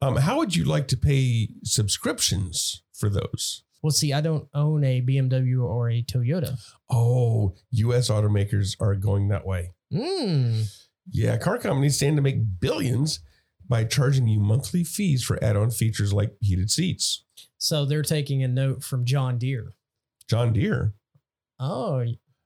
Um, how would you like to pay subscriptions for those? Well, see, I don't own a BMW or a Toyota. Oh, U.S. automakers are going that way. Mm. Yeah, car companies stand to make billions by charging you monthly fees for add-on features like heated seats. So they're taking a note from John Deere. John Deere. Oh,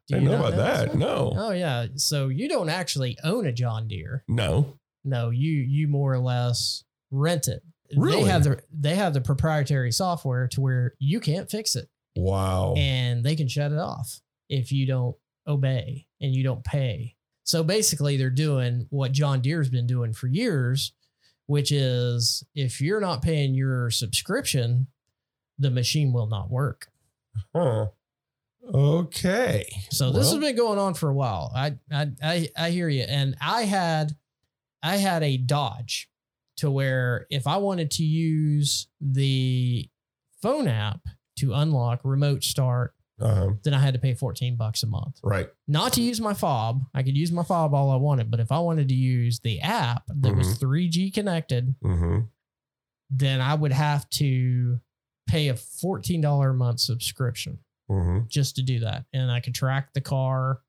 do I know about that. No. Oh yeah. So you don't actually own a John Deere. No. No, you you more or less rent it. Really? They have the they have the proprietary software to where you can't fix it Wow. and they can shut it off if you don't obey and you don't pay. So basically they're doing what John Deere's been doing for years, which is if you're not paying your subscription, the machine will not work. Huh. Okay. So this has been going on for a while. I I I, I hear you. And I had I had a Dodge to where if I wanted to use the phone app to unlock remote start, uh, then I had to pay 14 bucks a month. right. Not to use my fob. I could use my fob all I wanted, but if I wanted to use the app that was 3G connected, Mm-hmm. then I would have to pay a $14 a month subscription. Mm-hmm. just to do that. And I could track the car,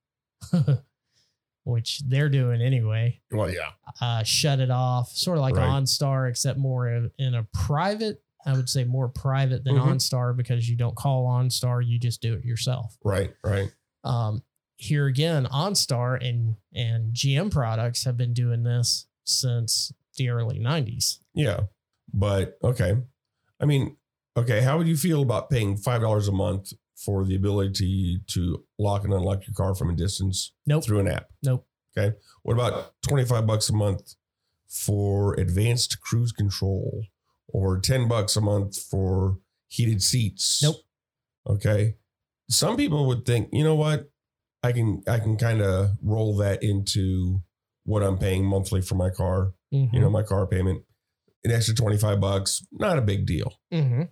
*laughs* which they're doing anyway. Well, yeah. Uh, shut it off, sort of like Right. OnStar, except more in a private. I would say more private than Mhm. OnStar because you don't call OnStar, you just do it yourself. Right. Right. Um, here again, OnStar and and GM products have been doing this since the early '90s. Yeah. But okay. I mean, okay. How would you feel about paying five dollars a month for the ability to lock and unlock your car from a distance Nope. through an app? Nope. Okay. What about twenty five bucks a month for advanced cruise control, or ten bucks a month for heated seats? Nope. Okay. Some people would think, you know what? I can I can kind of roll that into what I'm paying monthly for my car. Mhm. You know, my car payment, an extra 25 bucks, not a big deal. Mhm.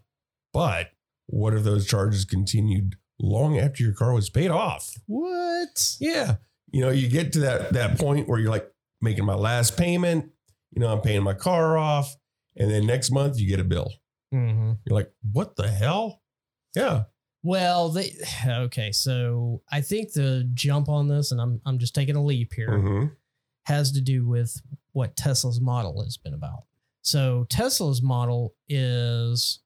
But what if those charges continued long after your car was paid off? What? Yeah. You know, you get to that that point where you're like making my last payment, you know, I'm paying my car off, and then next month you get a bill. hmm You're like, what the hell? Yeah. Well, they *sighs* okay. So I think the jump on this, and I'm I'm just taking a leap here, Mhm. has to do with what Tesla's model has been about. So Tesla's model is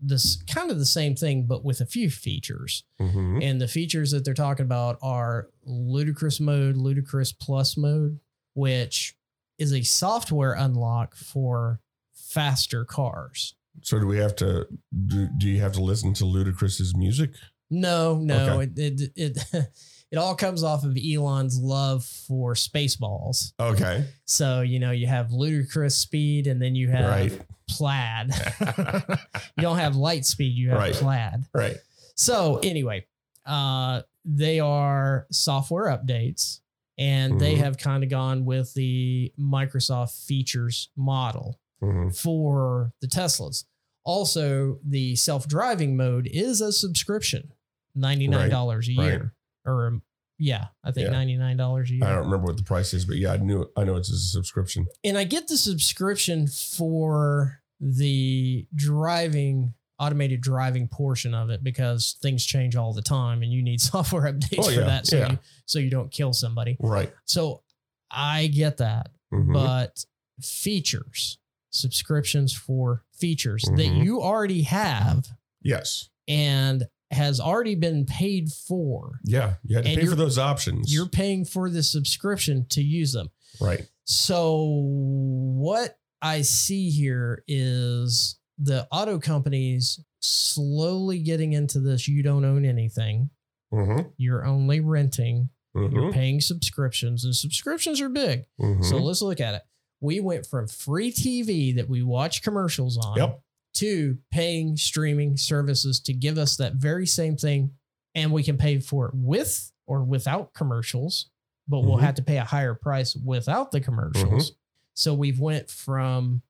this kind of the same thing, but with a few features. Mhm. And the features that they're talking about are ludicrous mode, ludicrous plus mode, which is a software unlock for faster cars. So do we have to do, do you have to listen to Ludacris's music? No, no, Okay. it, it it *laughs* it all comes off of Elon's love for Spaceballs. Okay. So you know you have Ludacris speed, and then you have Right. plaid. *laughs* you don't have light speed; you have Right. plaid. Right. So anyway, uh, they are software updates, and they Mhm. have kind of gone with the Microsoft features model Mhm. for the Teslas. Also, the self-driving mode is a subscription, ninety-nine dollars a right. year, or um, yeah, I think Yeah. ninety-nine dollars a year. I don't remember what the price is, but yeah, I knew I know it's a subscription. and I get the subscription for the driving automated driving portion of it because things change all the time and you need *laughs* software updates Oh, for that so yeah. you so you don't kill somebody. Right. So I get that, Mhm. but features, subscriptions for features that Mhm. you already have yes. and has already been paid for. Yeah. You had to pay for those options. You're paying for the subscription to use them. right. So what I see here is the auto companies slowly getting into this. You don't own anything. Mm-hmm. You're only renting. You're Mm-hmm. paying subscriptions, and subscriptions are big. Mm-hmm. So let's look at it. We went from free TV that we watch commercials on Yep. to paying streaming services to give us that very same thing. And we can pay for it with or without commercials, but we'll Mhm. have to pay a higher price without the commercials. So we've went from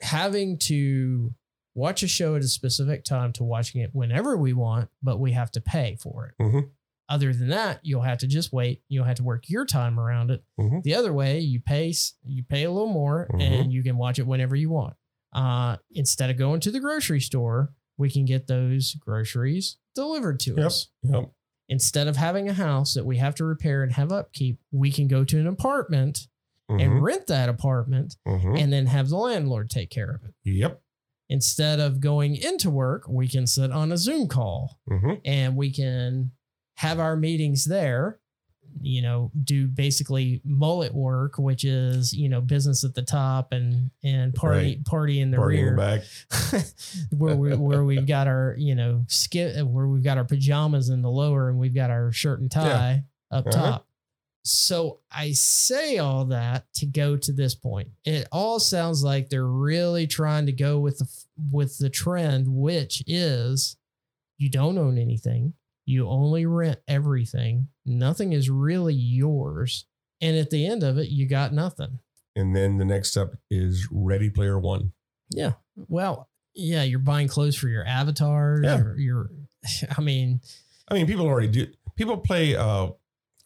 having to watch a show at a specific time to watching it whenever we want, but we have to pay for it. Mhm. Other than that, you'll have to just wait. You'll have to work your time around it. Mhm. The other way, you pay you pay a little more Mhm. and you can watch it whenever you want. Uh, instead of going to the grocery store, we can get those groceries delivered to Yep. us. Yep. Instead of having a house that we have to repair and have upkeep, we can go to an apartment Mhm. and rent that apartment Mhm. and then have the landlord take care of it. Yep. Instead of going into work, we can sit on a Zoom call Mm-hmm. and we can have our meetings there. You know, do basically mullet work, which is you know business at the top and and party party in the Party in rear, the back. *laughs* where we where we've *laughs* got our you know skip where we've got our pajamas in the lower and we've got our shirt and tie up Uh-huh. top. So I say all that to go to this point. It all sounds like they're really trying to go with the with the trend, which is you don't own anything. You only rent everything. Nothing is really yours. And at the end of it, you got nothing. And then the next step is Ready Player One. Yeah. Well, yeah, you're buying clothes for your avatars. Yeah. Or you're, *laughs* I mean, I mean, people already do. People play. uh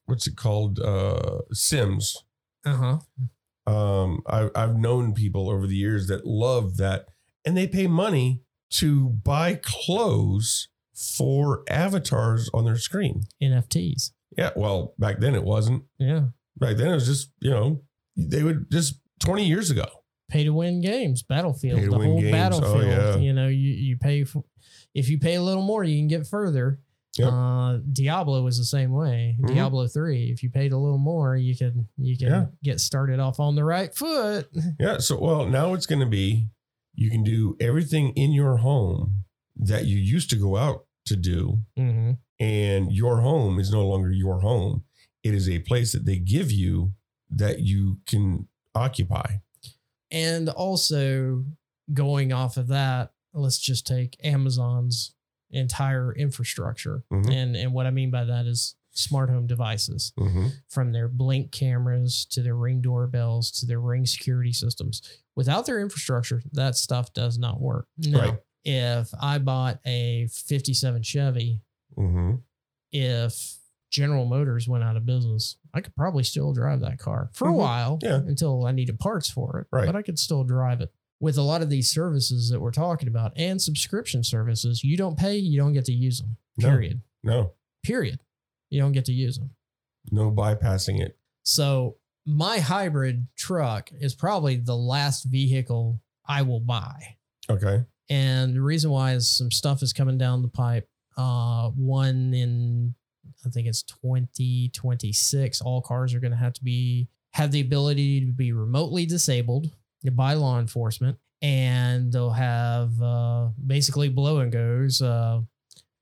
What's it called? Uh Sims. uh huh. Um, I, I've known people over the years that love that, and they pay money to buy clothes for avatars on their screen. NFTs. Yeah, well, back then it wasn't. Yeah. Back then it was just you know they would just twenty years ago. Pay to win games, Battlefield, the whole games. Oh, Battlefield. yeah. You know, you, you pay for, if you pay a little more, you can get further. Yep. Uh, Diablo was the same way. Mhm. Diablo three, if you paid a little more, you could you can Yeah. get started off on the right foot. *laughs* Yeah. So well, now it's going to be you can do everything in your home that you used to go out to do, hmm and your home is no longer your home. It is a place that they give you that you can occupy. And also going off of that, let's just take Amazon's entire infrastructure. Mhm. And and what I mean by that is smart home devices Mm-hmm. from their blink cameras to their ring doorbells to their ring security systems. Without their infrastructure, that stuff does not work. Now, Right. If I bought a 57 Chevy, Mm-hmm. if General Motors went out of business, I could probably still drive that car for a Mhm. while Yeah. until I needed parts for it. Right. But I could still drive it. With a lot of these services that we're talking about and subscription services, you don't pay, you don't get to use them. No. Period. No, Period. You don't get to use them. no bypassing it. So my hybrid truck is probably the last vehicle I will buy. Okay. And the reason why is some stuff is coming down the pipe. Uh, one in, I think it's 2026. All cars are going to have to be, have the ability to be remotely disabled by law enforcement. And they'll have uh, basically blow and goes, uh,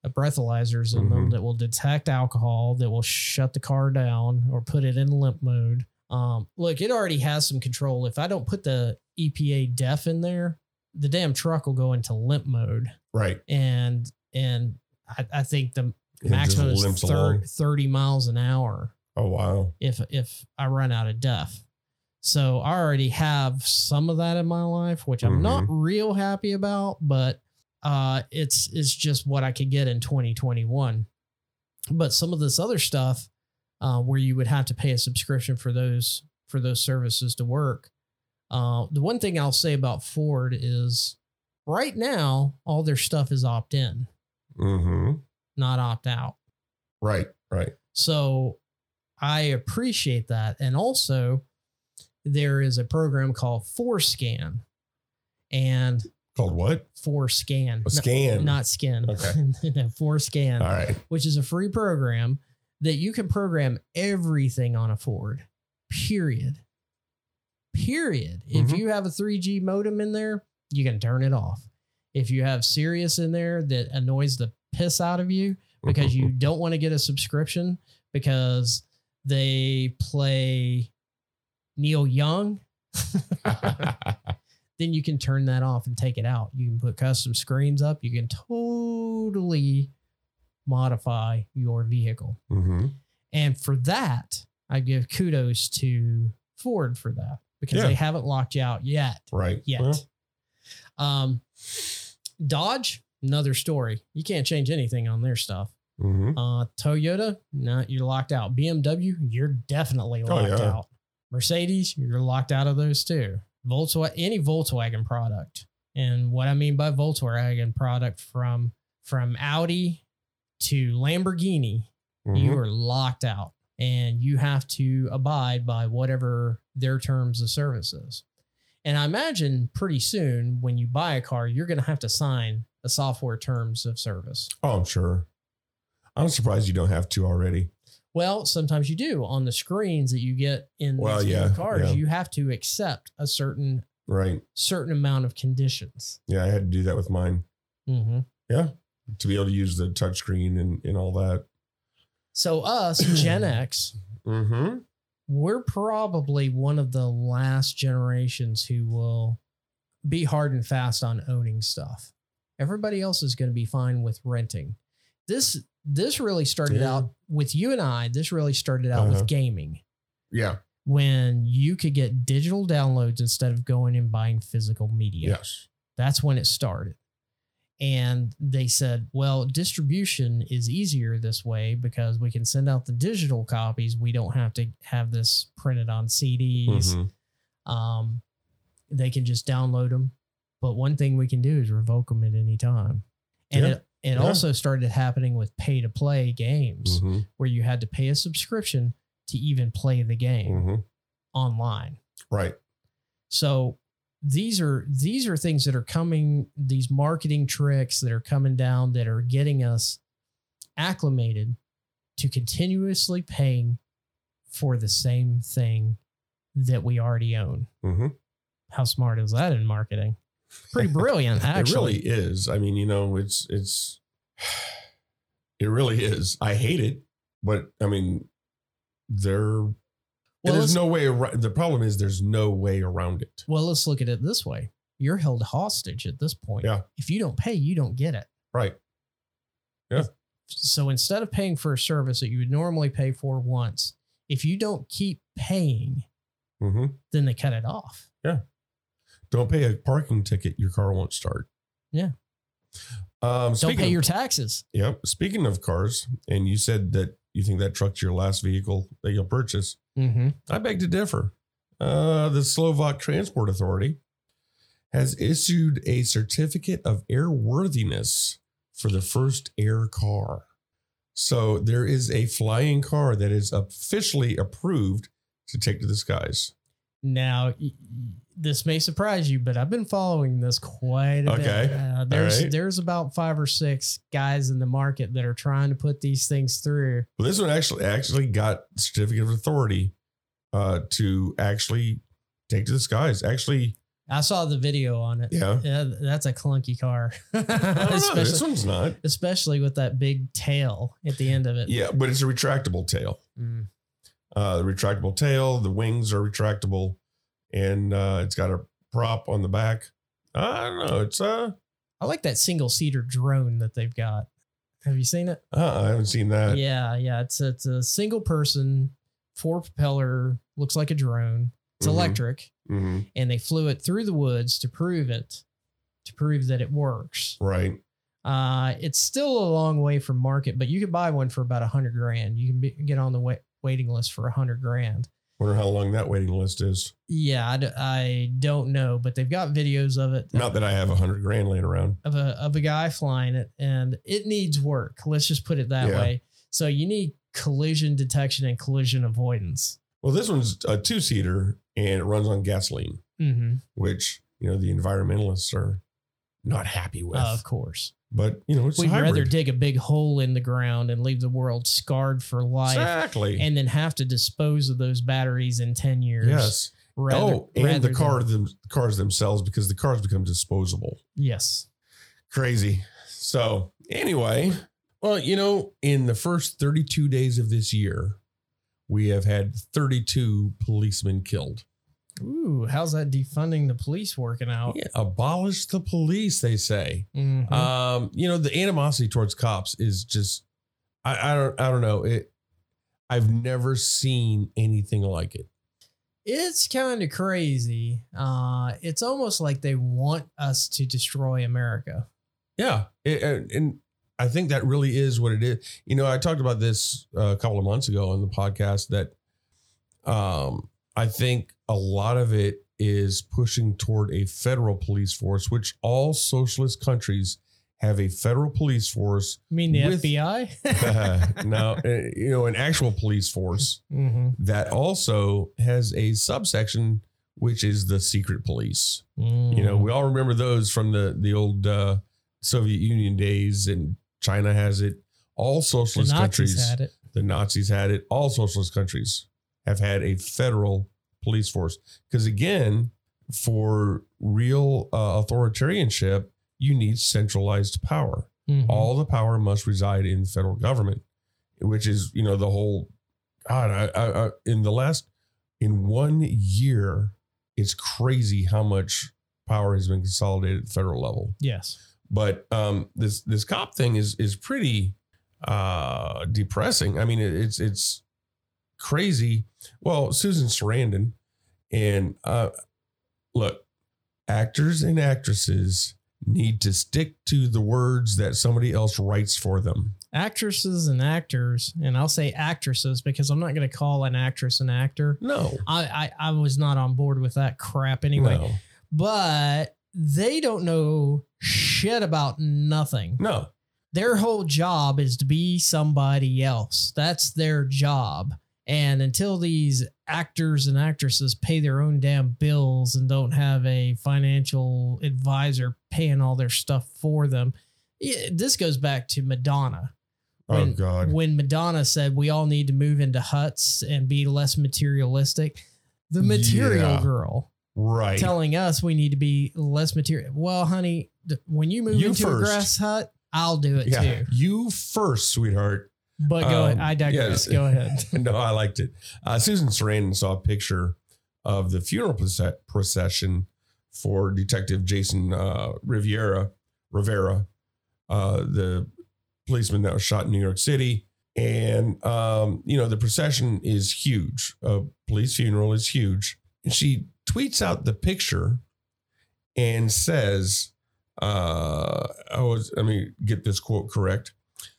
breathalyzers in them Mhm. that will detect alcohol, that will shut the car down or put it in limp mode. Um, look, it already has some control. If I don't put the EPA def in there, the damn truck will go into limp mode. Right. And and I, I think the It maximum is limps thir- along. 30 miles an hour Oh wow. if if I run out of def. So I already have some of that in my life, which I'm not real happy about, but uh it's it's just what I could get in 2021. But some of this other stuff uh where you would have to pay a subscription for those for those services to work. Uh the one thing I'll say about Ford is right now all their stuff is opt in, Mm-hmm. not opt out. Right. Right. So I appreciate that. And also, there is a program called FORScan and Called what? FORScan. A scan. Not skin. Okay. *laughs* no, FORScan, All right. which is a free program that you can program everything on a Ford, period. Period. If Mhm. you have a 3G modem in there, you can turn it off. If you have Sirius in there that annoys the piss out of you, because you *laughs* don't want to get a subscription because they play Neil Young, *laughs* then you can turn that off and take it out. You can put custom screens up. You can totally modify your vehicle. mm-hmm. And for that, I give kudos to Ford for that because Yeah. they haven't locked you out yet. Right. Yet. Well, Um, Dodge, another story. You can't change anything on their stuff. mhm. Uh, Toyota, no, you're locked out. BMW, you're definitely Oh, locked yeah. out. Mercedes, you're locked out of those too. Volkswagen, any Volkswagen product, and what I mean by Volkswagen product from from Audi to Lamborghini, you Mhm. are locked out, and you have to abide by whatever their terms of service is. And I imagine pretty soon when you buy a car, you're going to have to sign a software terms of service. Oh, I'm sure. I'm surprised you don't have to already. Well, sometimes you do on the screens that you get in Well, these new yeah, cars. yeah. You have to accept a certain Right. certain amount of conditions. Yeah, I had to do that with mine Mm-hmm. Yeah, to be able to use the touchscreen and, and all that. So us Gen *clears throat* X, Mm-hmm. we're probably one of the last generations who will be hard and fast on owning stuff. Everybody else is going to be fine with renting. This this really started Yeah. out with you and I. This really started out Uh-huh. with gaming. Yeah. when you could get digital downloads instead of going and buying physical media. Yes. That's when it started. And they said, well, distribution is easier this way because we can send out the digital copies. We don't have to have this printed on CDs. Mhm. Um, they can just download them. But one thing we can do is revoke them at any time. And Yeah. it, it Yeah. also started happening with pay to play games Mhm. where you had to pay a subscription to even play the game Mhm. online. Right. So these are these are things that are coming these marketing tricks that are coming down that are getting us acclimated to continuously paying for the same thing that we already own. hmm How smart is that in marketing? Pretty brilliant, actually. *laughs* It really is. I mean, you know, it's it's *sighs* it really is. I hate it, but I mean, there Well, there's no way around. The problem is there's no way around it. well, let's look at it this way. You're held hostage at this point. Yeah. If you don't pay, you don't get it. Right. Yeah. So instead of paying for a service that you would normally pay for once, if you don't keep paying, hmm then they cut it off. Yeah. Don't pay a parking ticket, your car won't start. Yeah. Um, Don't pay of- your taxes. Yep. Speaking of cars, and you said that you think that truck's your last vehicle that you'll purchase. Mm-hmm. I beg to differ. Uh, the Slovak Transport Authority has issued a certificate of airworthiness for the first air car. So there is a flying car that is officially approved to take to the skies. Now, this may surprise you, but I've been following this quite a Okay. bit. Uh, there's right. there's about five or six guys in the market that are trying to put these things through. Well, this one actually actually got certificate of authority uh, to actually take to the skies. Actually, I saw the video on it. yeah. Yeah, that's a clunky car, *laughs* I don't know, this especially one's not. especially with that big tail at the end of it. Yeah, but it's a retractable tail. Mm. Uh, the retractable tail, the wings are retractable, and uh, it's got a prop on the back. I don't know. It's uh, I like that single seater drone that they've got. Have you seen it? uh I haven't seen that. yeah, yeah. It's it's a single person, four propeller, looks like a drone. It's Mhm. electric, hmm and they flew it through the woods to prove it, to prove that it works. Right. Uh, it's still a long way from market, but you could buy one for about a hundred grand. You can be, get on the wait, waiting list for a hundred grand. Wonder how long that waiting list is. Yeah, I, d- I don't know, but they've got videos of it. Not that I have a hundred grand laying around. of a of a guy flying it, and it needs work. Let's just put it that Yeah. way. So you need collision detection and collision avoidance. Well, this one's a two seater and it runs on gasoline, Mm-hmm. which you know the environmentalists are not happy with. of course, but you know it's we'd rather dig a big hole in the ground and leave the world scarred for life, exactly. and then have to dispose of those batteries in ten years. yes. Rather, oh, and the car than- them, cars themselves because the cars become disposable. yes. Crazy. So anyway, well, you know, in the first 32 days of this year, we have had 32 policemen killed. Ooh, how's that defunding the police working out? Yeah, abolish the police, they say. Mhm. Um, you know, the animosity towards cops is just I, I don't I don't know. It I've never seen anything like it. It's kind of crazy. Uh, it's almost like they want us to destroy America. Yeah. It- and, and I think that really is what it is. You know, I talked about this uh, a couple of months ago on the podcast that um, I think a lot of it is pushing toward a federal police force, which all socialist countries have a federal police force. You mean the With- FBI? *laughs* *laughs* now, uh, you know, an actual police force mm-hmm. that also has a subsection, which is the secret police. You know, we all remember those from the the old uh, Soviet Union days, and China has it. All the socialist Nazis countries, had it. the Nazis had it. All socialist countries have had a federal police force because, again, for real uh, authoritarianship, you need centralized power. Mhm. All the power must reside in the federal government, which is you know the whole. God, I, I, I in the last in one year, it's crazy how much power has been consolidated at the federal level. Yes. But um, this this cop thing is is pretty uh, depressing. I mean, it, it's it's crazy. Well, Susan Sarandon, and uh, look, actors and actresses need to stick to the words that somebody else writes for them. Actresses and actors, and I'll say actresses because I'm not going to call an actress an actor. No, I, I I was not on board with that crap anyway. no, But they don't know shit about nothing. no. Their whole job is to be somebody else. That's their job. And until these actors and actresses pay their own damn bills and don't have a financial advisor paying all their stuff for them, yeah, this goes back to Madonna. Oh When- God, When Madonna said we all need to move into huts and be less materialistic, the material Yeah. girl right? telling us we need to be less material. Well, honey, when you move You into a grass hut, I'll do it yeah, too. you first, sweetheart. But go Um, ahead. I digress. yes. Go ahead. *laughs* no, I liked it. Uh, Susan Sarandon saw a picture of the funeral procession for Detective Jason uh, Riviera, Rivera, uh, the policeman that was shot in New York City. And, um, you know, the procession is huge. A police funeral is huge. And she tweets out the picture and says, uh, I was, let me get this quote correct.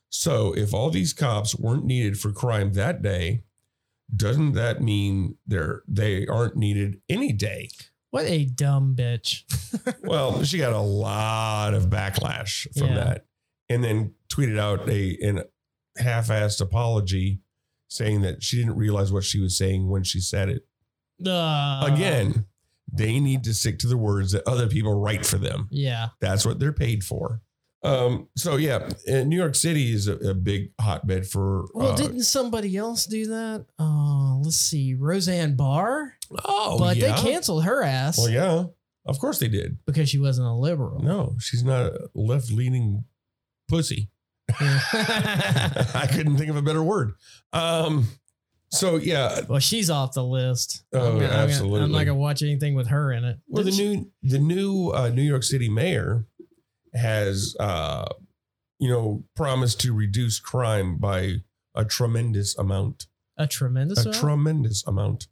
So if all these cops weren't needed for crime that day, doesn't that mean they're they aren't needed any day? What a dumb bitch. *laughs* Well, she got a lot of backlash from Yeah. that, and then tweeted out a an half-assed apology, saying that she didn't realize what she was saying when she said it. Uh, Again, they need to stick to the words that other people write for them. Yeah. That's what they're paid for. Um, so yeah, New York City is a, a big hotbed for. Well, uh, didn't somebody else do that? Uh, let's see, Roseanne Barr. oh, but yeah. they canceled her ass Well, yeah, of course they did. because she wasn't a liberal. No, she's not a left-leaning pussy. *laughs* I *laughs* couldn't think of a better word. Um, so yeah, well, she's off the list. Oh, I'm gonna- I'm gonna- I'm not gonna watch anything with her in it. well, the she- new the new uh, New York City mayor has uh, you know promised to reduce crime by a tremendous amount, a tremendous. a amount? tremendous amount.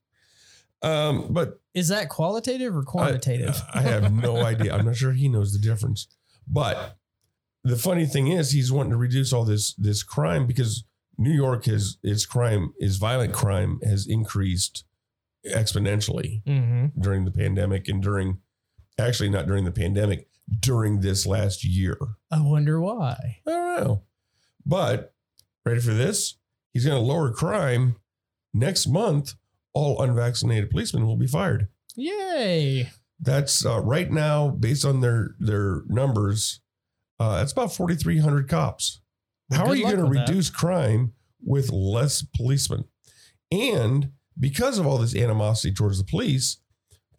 Um, but Is that qualitative or quantitative? I, I have no *laughs* idea. I'm not sure he knows the difference. But the funny thing is, he's wanting to reduce all this this crime because New York has its crime, is violent crime has increased exponentially mm-hmm. during the pandemic and during actually not during the pandemic during this last year. I wonder why. I don't know. But ready for this? He's going to lower crime next month. All unvaccinated policemen will be fired. Yay! That's uh, right now, based on their their numbers, uh, that's about forty three hundred cops. Well, How are you going to with that. reduce crime with less policemen? And because of all this animosity towards the police,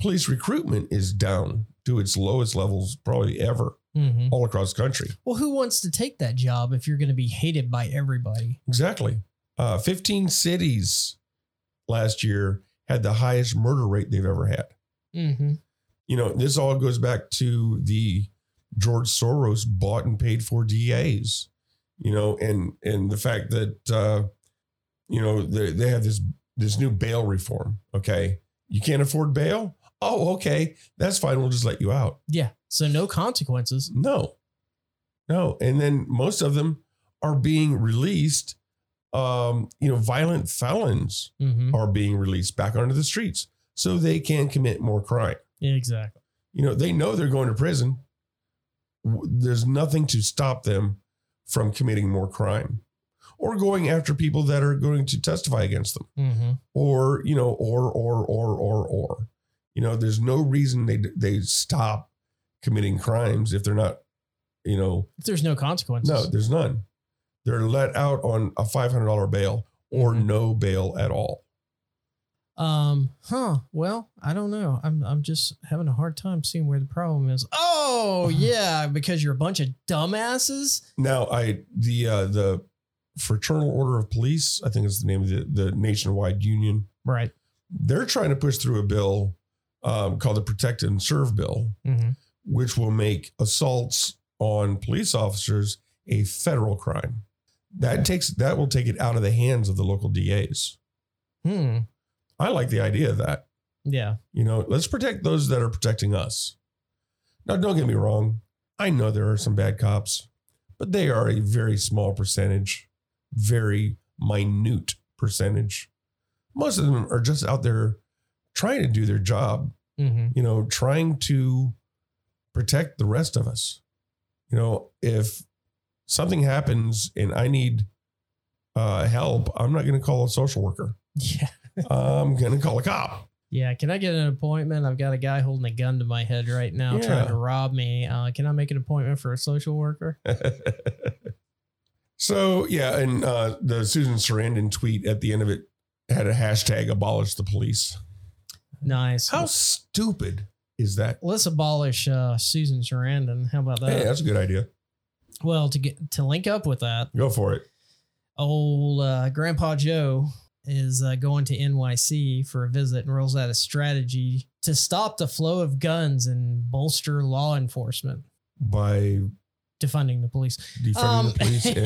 police recruitment is down to its lowest levels probably ever Mhm. all across the country. Well, who wants to take that job if you're going to be hated by everybody? Exactly. Uh, 15 cities last year had the highest murder rate they've ever had. Mm-hmm. You know, this all goes back to the George Soros bought and paid for DAs. You know, and and the fact that uh, you know they, they have this this new bail reform. Okay, you can't afford bail. Oh, okay, that's fine. We'll just let you out. Yeah. So no consequences. No, no, and then most of them are being released. Um, you know, violent felons Mm-hmm. are being released back onto the streets so they can commit more crime. Exactly. You know, they know they're going to prison. There's nothing to stop them from committing more crime or going after people that are going to testify against them Mm-hmm. or, you know, or, or, or, or, or, you know, there's no reason they, they stop committing crimes if they're not, you know, If there's no consequences. no, there's none. They're let out on a $500 bail or Mhm. no bail at all. Um, huh. Well, I don't know. I'm I'm just having a hard time seeing where the problem is. Oh, *laughs* yeah, because you're a bunch of dumbasses. Now, I the uh, the Fraternal Order of Police, I think is the name of the, the nationwide union. Right. They're trying to push through a bill um, called the Protect and Serve Bill, Mm-hmm. which will make assaults on police officers a federal crime. That takes that will take it out of the hands of the local DAs. Hmm. I like the idea of that. Yeah. You know, let's protect those that are protecting us. Now, don't get me wrong. I know there are some bad cops, but they are a very small percentage, very minute percentage. Most of them are just out there trying to do their job, Mm-hmm. you know, trying to protect the rest of us. You know, if something happens and I need uh, help, I'm not going to call a social worker. Yeah. *laughs* I'm going to call a cop. Yeah. Can I get an appointment? I've got a guy holding a gun to my head right now Yeah. trying to rob me. Uh, can I make an appointment for a social worker? *laughs* so yeah, and uh, the Susan Sarandon tweet at the end of it had a hashtag abolish the police. Nice. How stupid is that? Let's abolish uh, Susan Sarandon. How about that? Hey, that's a good idea. well, to get to link up with that, Go for it. old uh, Grandpa Joe is uh, going to NYC for a visit and rolls out a strategy to stop the flow of guns and bolster law enforcement. By defunding the police. defunding Um, the police and,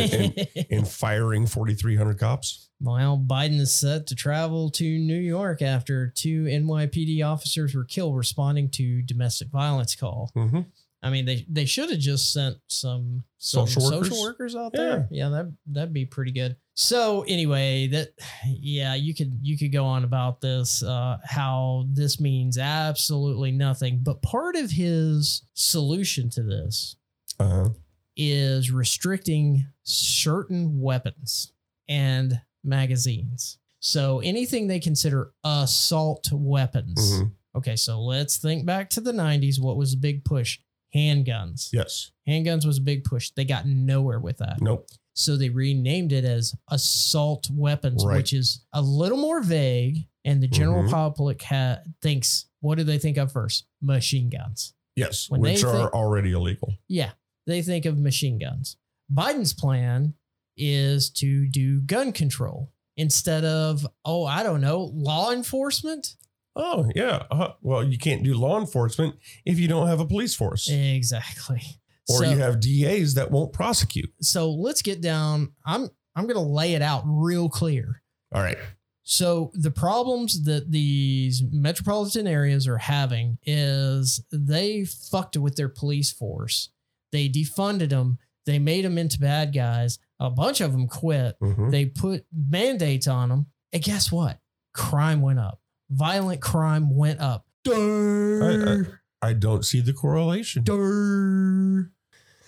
and, *laughs* and firing 4,300 cops. Well, Biden is set to travel to New York after two NYPD officers were killed responding to domestic violence call. Mhm. I mean, they they should have just sent some, some Social social, workers? workers? out there. Yeah, that that'd be pretty good. So anyway, that yeah, you could you could go on about this uh, how this means absolutely nothing. But part of his solution to this Uh-huh. is restricting certain weapons and magazines. So anything they consider assault weapons. Mhm. Okay, so let's think back to the 90s. What was the big push? Handguns. Yes. Handguns was a big push. They got nowhere with that. Nope. So they renamed it as assault weapons, Right. which is a little more vague. And the general Mhm. public ha- thinks, what do they think of first? Machine guns. Yes. When which are think- already illegal. Yeah, they think of machine guns. Biden's plan is to do gun control instead of, oh, I don't know, law enforcement. Oh, yeah. Uh, well, you can't do law enforcement if you don't have a police force Exactly. or so, you have DAs that won't prosecute. so let's get down. I'm I'm gonna lay it out real clear. All right. So the problems that these metropolitan areas are having is they fucked with their police force. They defunded them. They made them into bad guys. A bunch of them quit. Mhm. They put mandates on them. And guess what? Crime went up. Violent crime went up. Durr, I don't see the correlation. *laughs*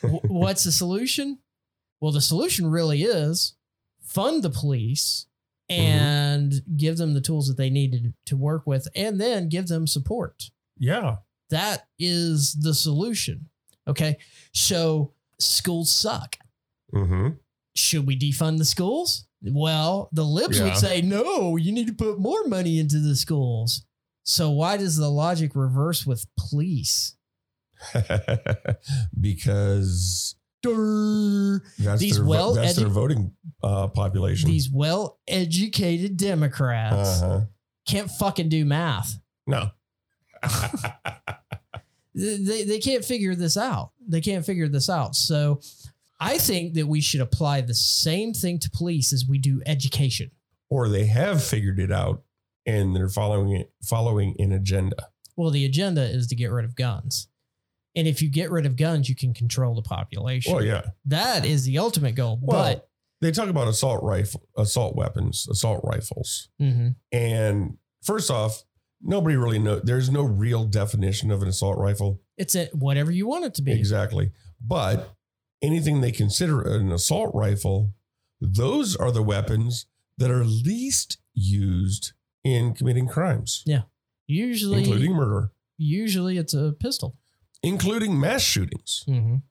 What's the solution? Well, the solution really is fund the police and give them the tools that they need to, to work with and then give them support. Yeah. That is the solution. Okay. So schools suck. hmm should we defund the schools? Well, the libs Yeah. would say, no, you need to put more money into the schools. So why does the logic reverse with police? *laughs* because that's These their, well that's their voting uh, population. These well educated Democrats uh-huh. can't fucking do math. No. *laughs* *laughs* They, they can't figure this out. They can't figure this out. So I think that we should apply the same thing to police as we do education. or they have figured it out and they're following it, following an agenda. Well, the agenda is to get rid of guns. And if you get rid of guns, you can control the population. Well, yeah. That is the ultimate goal. Well, they talk about assault rifle, assault weapons, assault rifles. but Mhm. And first off, nobody really know. There's no real definition of an assault rifle. it's a, whatever you want it to be. Exactly. But anything they consider an assault rifle, those are the weapons that are least used in committing crimes, Yeah. Usually, including murder, usually it's a pistol. including mass shootings. Mhm.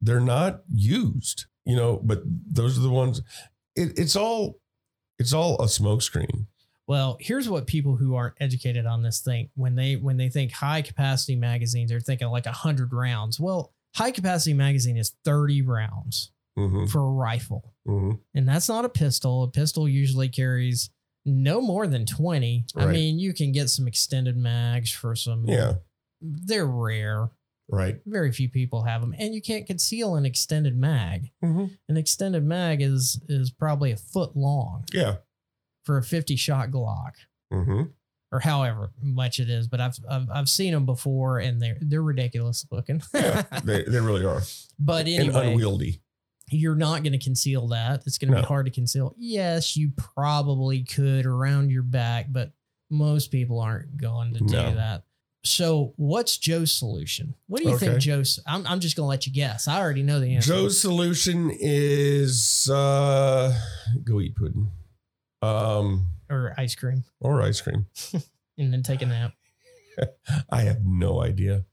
They're not used, you know, but those are the ones. It, it's all, it's all a smokescreen. Well, here's what people who aren't educated on this think when they when they think high capacity magazines, they're thinking like hundred rounds. Well, high capacity magazine is thirty rounds hmm for a rifle. hmm And that's not a pistol. A pistol usually carries no more than 20. I mean, you can get some extended mags for some. Yeah. They're rare. Right. Very few people have them. And you can't conceal an extended mag. hmm An extended mag is is probably a foot long Yeah. For a 50 shot Glock hmm or however much it is. But I've I've, I've seen them before and they're they're ridiculous looking. *laughs* Yeah. they, they really are. but and anyway, unwieldy. you're not going to conceal that. It's going to No. be hard to conceal. Yes, you probably could around your back, but most people aren't going to do No. that. So, what's Joe's solution? What do you Okay. think Joe's? I'm, I'm just going to let you guess. I already know the answer. Joe's solution is uh, go eat pudding, um, or ice cream, or ice cream. *laughs* and then take a nap. *laughs* I have no idea.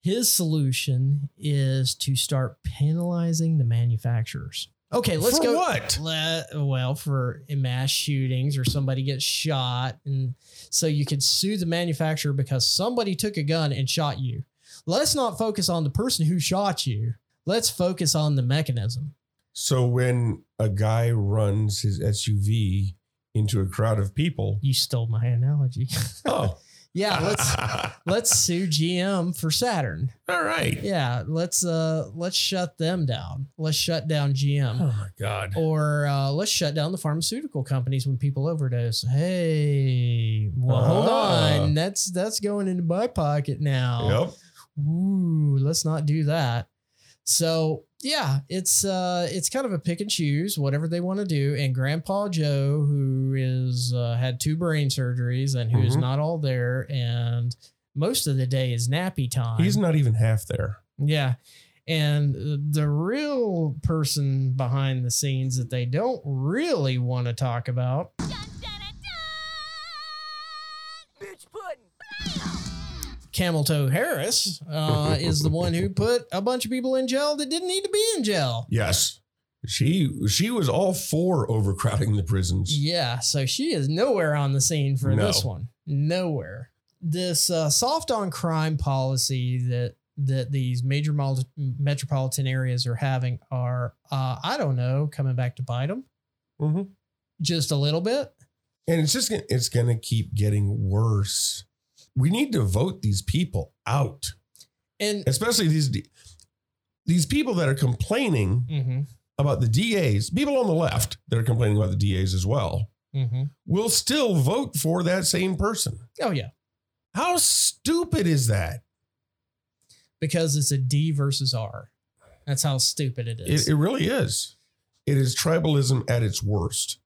His solution is to start penalizing the manufacturers. Okay, let's For go. What? Let, well, for mass shootings or somebody gets shot, and so you could sue the manufacturer because somebody took a gun and shot you. Let's not focus on the person who shot you. Let's focus on the mechanism. So when a guy runs his SUV into a crowd of people, You stole my analogy. *laughs* oh, Yeah, let's *laughs* let's sue GM for Saturn. All right. Yeah, let's uh let's shut them down. Let's shut down GM. Oh my God. Or uh, let's shut down the pharmaceutical companies when people overdose. Hey, well, hold Ah. on. That's that's going into my pocket now. Yep. Ooh, let's not do that. So yeah, it's uh it's kind of a pick and choose whatever they want to do. And Grandpa Joe, who is uh, had two brain surgeries and who is Mhm. not all there, and most of the day is nappy time. He's not even half there. Yeah. And uh, the real person behind the scenes that they don't really want to talk about Camel Toe Harris uh, is the one who put a bunch of people in jail that didn't need to be in jail. Yes. She she was all for overcrowding the prisons. Yeah, so she is nowhere on the scene for No. this one. Nowhere. This uh, soft on crime policy that that these major metropolitan areas are having are, uh, I don't know, coming back to bite them Mhm. just a little bit. And it's just gonna, it's going to keep getting worse. We need to vote these people out, And especially these these people that are complaining Mhm, about the DAs. People on the left that are complaining about the DAs as well mhm. will still vote for that same person. oh yeah, How stupid is that? because it's a D versus R. That's how stupid it is. It, it really is. It is tribalism at its worst.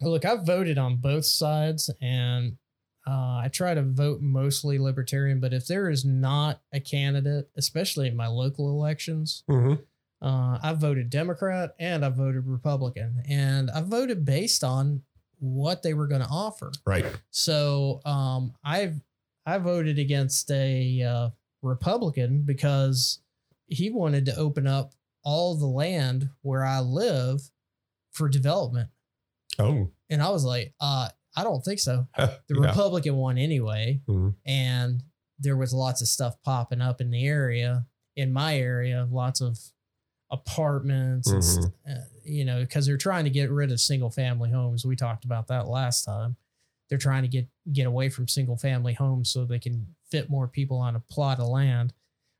Look, I've voted on both sides and uh, I try to vote mostly libertarian, but if there is not a candidate, especially in my local elections, Mhm. uh, I voted Democrat and I voted Republican. And I voted based on what they were going to offer. Right. So um, I've I voted against a uh, Republican because he wanted to open up all the land where I live for development. Oh, And I was like, uh, I don't think so. *laughs* The yeah. Republican won anyway. Mhm. And there was lots of stuff popping up in the area, in my area, lots of apartments, and uh, you know, because they're trying to get rid of single family homes. We talked about that last time. They're trying to get get away from single family homes so they can fit more people on a plot of land,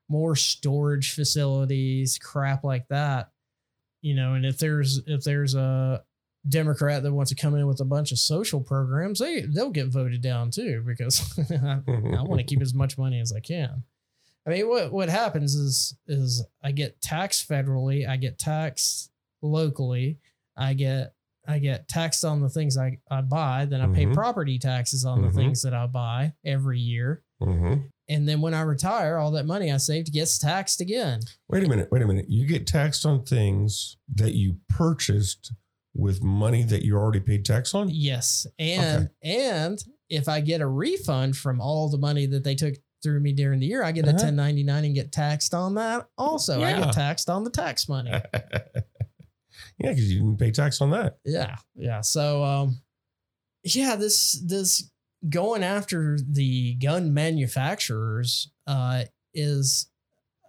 more storage facilities, crap like that. You know, and if there's if there's a Democrat that wants to come in with a bunch of social programs, they they'll get voted down too because *laughs* I, I want to keep as much money as I can. I mean, what what happens is is I get taxed federally, I get taxed locally, I get I get taxed on the things I, I buy, then I pay Mhm. property taxes on Mhm. the things that I buy every year. Mhm. And then when I retire, all that money I saved gets taxed again. Wait a minute. Wait a minute. You get taxed on things that you purchased with money that you already paid tax on? Yes. And and if I get a refund from all the money that they took through me during the year, I get a Uh-huh. 1099 and get taxed on that. Also, I get taxed on the tax money. *laughs* yeah, because you didn't pay tax on that. yeah. Yeah. So um yeah, this this going after the gun manufacturers uh is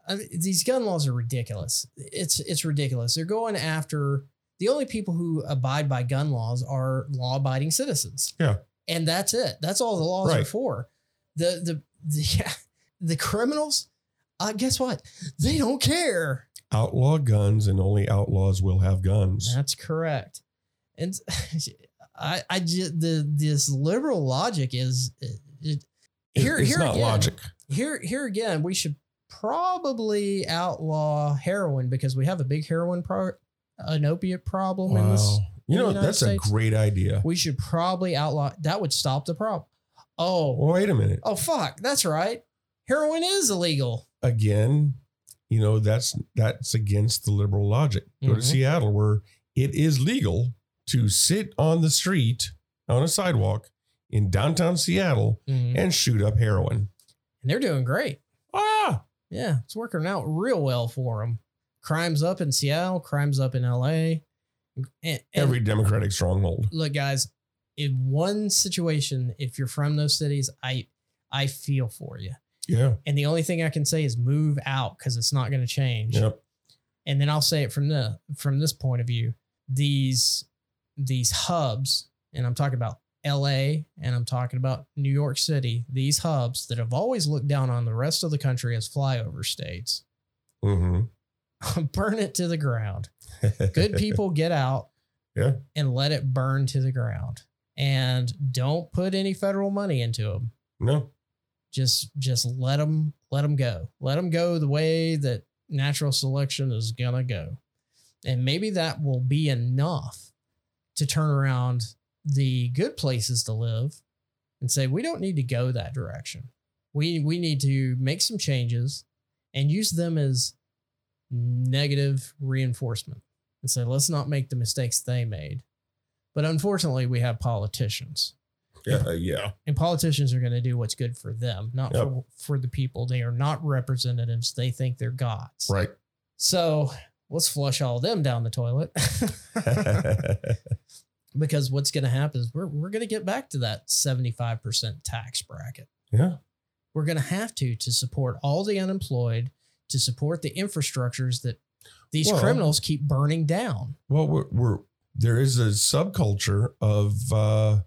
I mean, these gun laws are ridiculous. It's it's ridiculous. They're going after the only people who abide by gun laws are law-abiding citizens. Yeah. And that's it. That's all the laws are for. The the the *laughs* yeah, the criminals, uh, guess what? They don't care. Outlaw guns and only outlaws will have guns. That's correct. And *laughs* I I just the this liberal logic is it, It- here it's here not again, logic. here here again we should probably outlaw heroin because we have a big heroin pro an opiate problem in this Wow. You know, that's States. a great idea. we should probably outlaw that would stop the problem oh well, Wait a minute. oh fuck that's right heroin is illegal Again, you know, that's that's against the liberal logic. Go to Mhm. Seattle where it is legal to sit on the street on a sidewalk in downtown Seattle Mhm. and shoot up heroin. and they're doing great Ah, yeah it's working out real well for them crimes up in seattle crimes up in la and, and every Democratic stronghold. look guys in one situation if you're from those cities i i feel for you Yeah. and the only thing i can say is move out because it's not going to change Yep. and then i'll say it from the from this point of view these these hubs and i'm talking about LA and I'm talking about New York City, these hubs that have always looked down on the rest of the country as flyover states, Mm-hmm. *laughs* burn it to the ground. Good *laughs* people get out Yeah. and let it burn to the ground. And don't put any federal money into them. no. Just just let them let them go. Let them go the way that natural selection is gonna go. And maybe that will be enough to turn around the good places to live and say we don't need to go that direction. We we need to make some changes and use them as negative reinforcement and say let's not make the mistakes they made. But unfortunately, we have politicians Yeah. uh, yeah. and politicians are going to do what's good for them, not Yep. for, for the people. They are not representatives. They think they're gods. Right. So let's flush all them down the toilet. *laughs* *laughs* because what's going to happen is we're, we're going to get back to that 75% tax bracket. yeah. We're going to have to to support all the unemployed, to support the infrastructures that these Well- criminals keep burning down. Well, we're, we're there is a subculture of uh,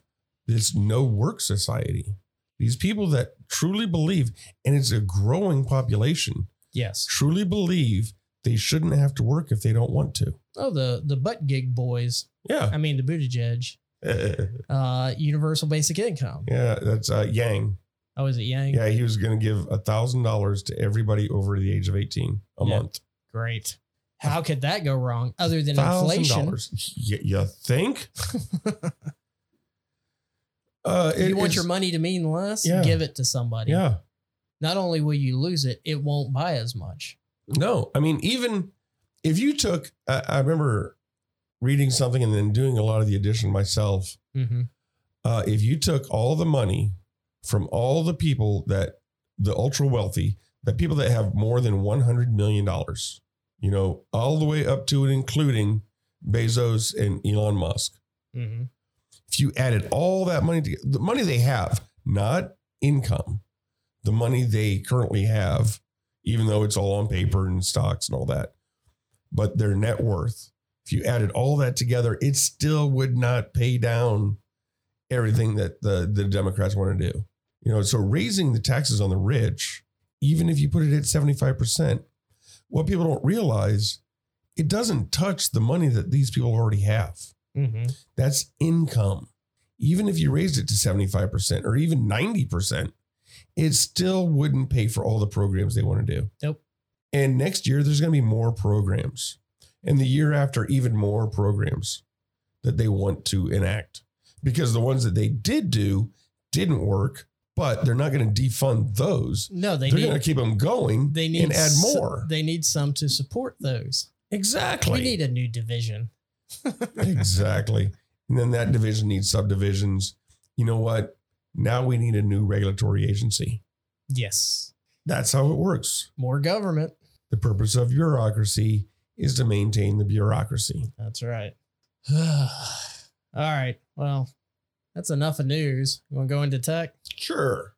this no work society. These people that truly believe, and it's a growing population, Yes. truly believe they shouldn't have to work if they don't want to. Oh, the the butt gig boys. Yeah. I mean, the Buttigieg, *laughs* uh, universal basic income. yeah. That's uh, Yang. Oh, is it Yang? Yeah. He was going to give a thousand dollars to everybody over the age of 18 a Yeah. month. Great. How could that go wrong other than inflation? dollars. Y- you think? *laughs* uh, it- you want your money to mean less? Yeah. Give it to somebody. Yeah. Not only will you lose it, it won't buy as much. No, I mean, even if you took, I, I remember reading something and then doing a lot of the addition myself. Mm-hmm. Uh, if you took all the money from all the people that the ultra wealthy, the people that have more than $100 million, you know, all the way up to and including Bezos and Elon Musk, Mm-hmm. if you added all that money together, the money they have, not income, the money they currently have, even though it's all on paper and stocks and all that, but their net worth, if you added all that together, it still would not pay down everything that the, the Democrats want to do. You know, so raising the taxes on the rich, even if you put it at 75%, what people don't realize, it doesn't touch the money that these people already have. Mm-hmm. That's income. Even if you raised it to 75% or even 90%, it still wouldn't pay for all the programs they want to do. Nope. And next year, there's going to be more programs. And the year after, even more programs that they want to enact because the ones that they did do didn't work, but they're not going to defund those. No, they They are going to keep them going they need and add more. They need some to support those. exactly. We need a new division. *laughs* exactly. And then that division needs subdivisions. You know what? Now we need a new regulatory agency. Yes. That's how it works. More government. The purpose of bureaucracy is to maintain the bureaucracy. That's right. *sighs* *sighs* All right. Well, that's enough of news. You want to go into tech? Sure.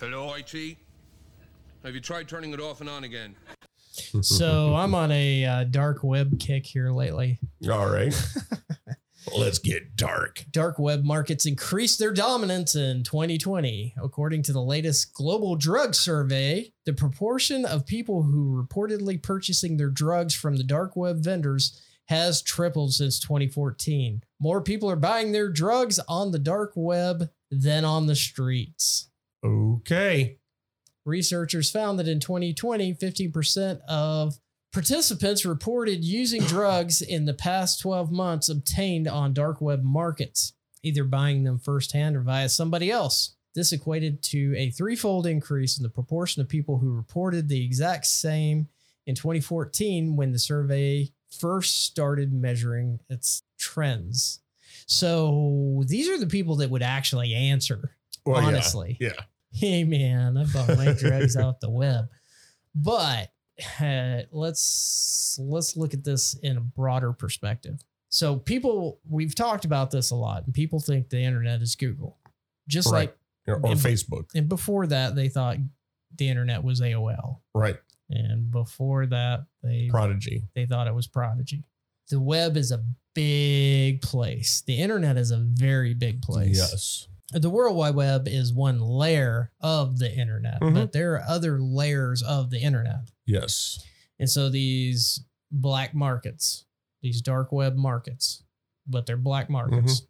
Hello, IT? Have you tried turning it off and on again? So I'm on a uh, dark web kick here lately. All right. *laughs* Let's get dark. Dark web markets increased their dominance in 2020. According to the latest global drug survey, the proportion of people who reportedly purchasing their drugs from the dark web vendors has tripled since 2014. More people are buying their drugs on the dark web than on the streets. Okay. Researchers found that in 2020, 15% of participants reported using drugs in the past 12 months obtained on dark web markets, either buying them firsthand or via somebody else. This equated to a threefold increase in the proportion of people who reported the exact same in 2014 when the survey first started measuring its trends. So these are the people that would actually answer, Well, yeah. honestly Yeah. hey man, I bought my drugs *laughs* off the web. But uh, *laughs* let's let's look at this in a broader perspective. So people, we've talked about this a lot, and people think the internet is Google, just Right. like or, or And- Facebook. And before that, they thought the internet was AOL. Right. And before that, they Prodigy. they thought it was Prodigy. The web is a big place. The internet is a very big place. Yes. The World Wide Web is one layer of the internet, Mhm. but there are other layers of the internet. Yes. And so these black markets, these dark web markets, but they're black markets.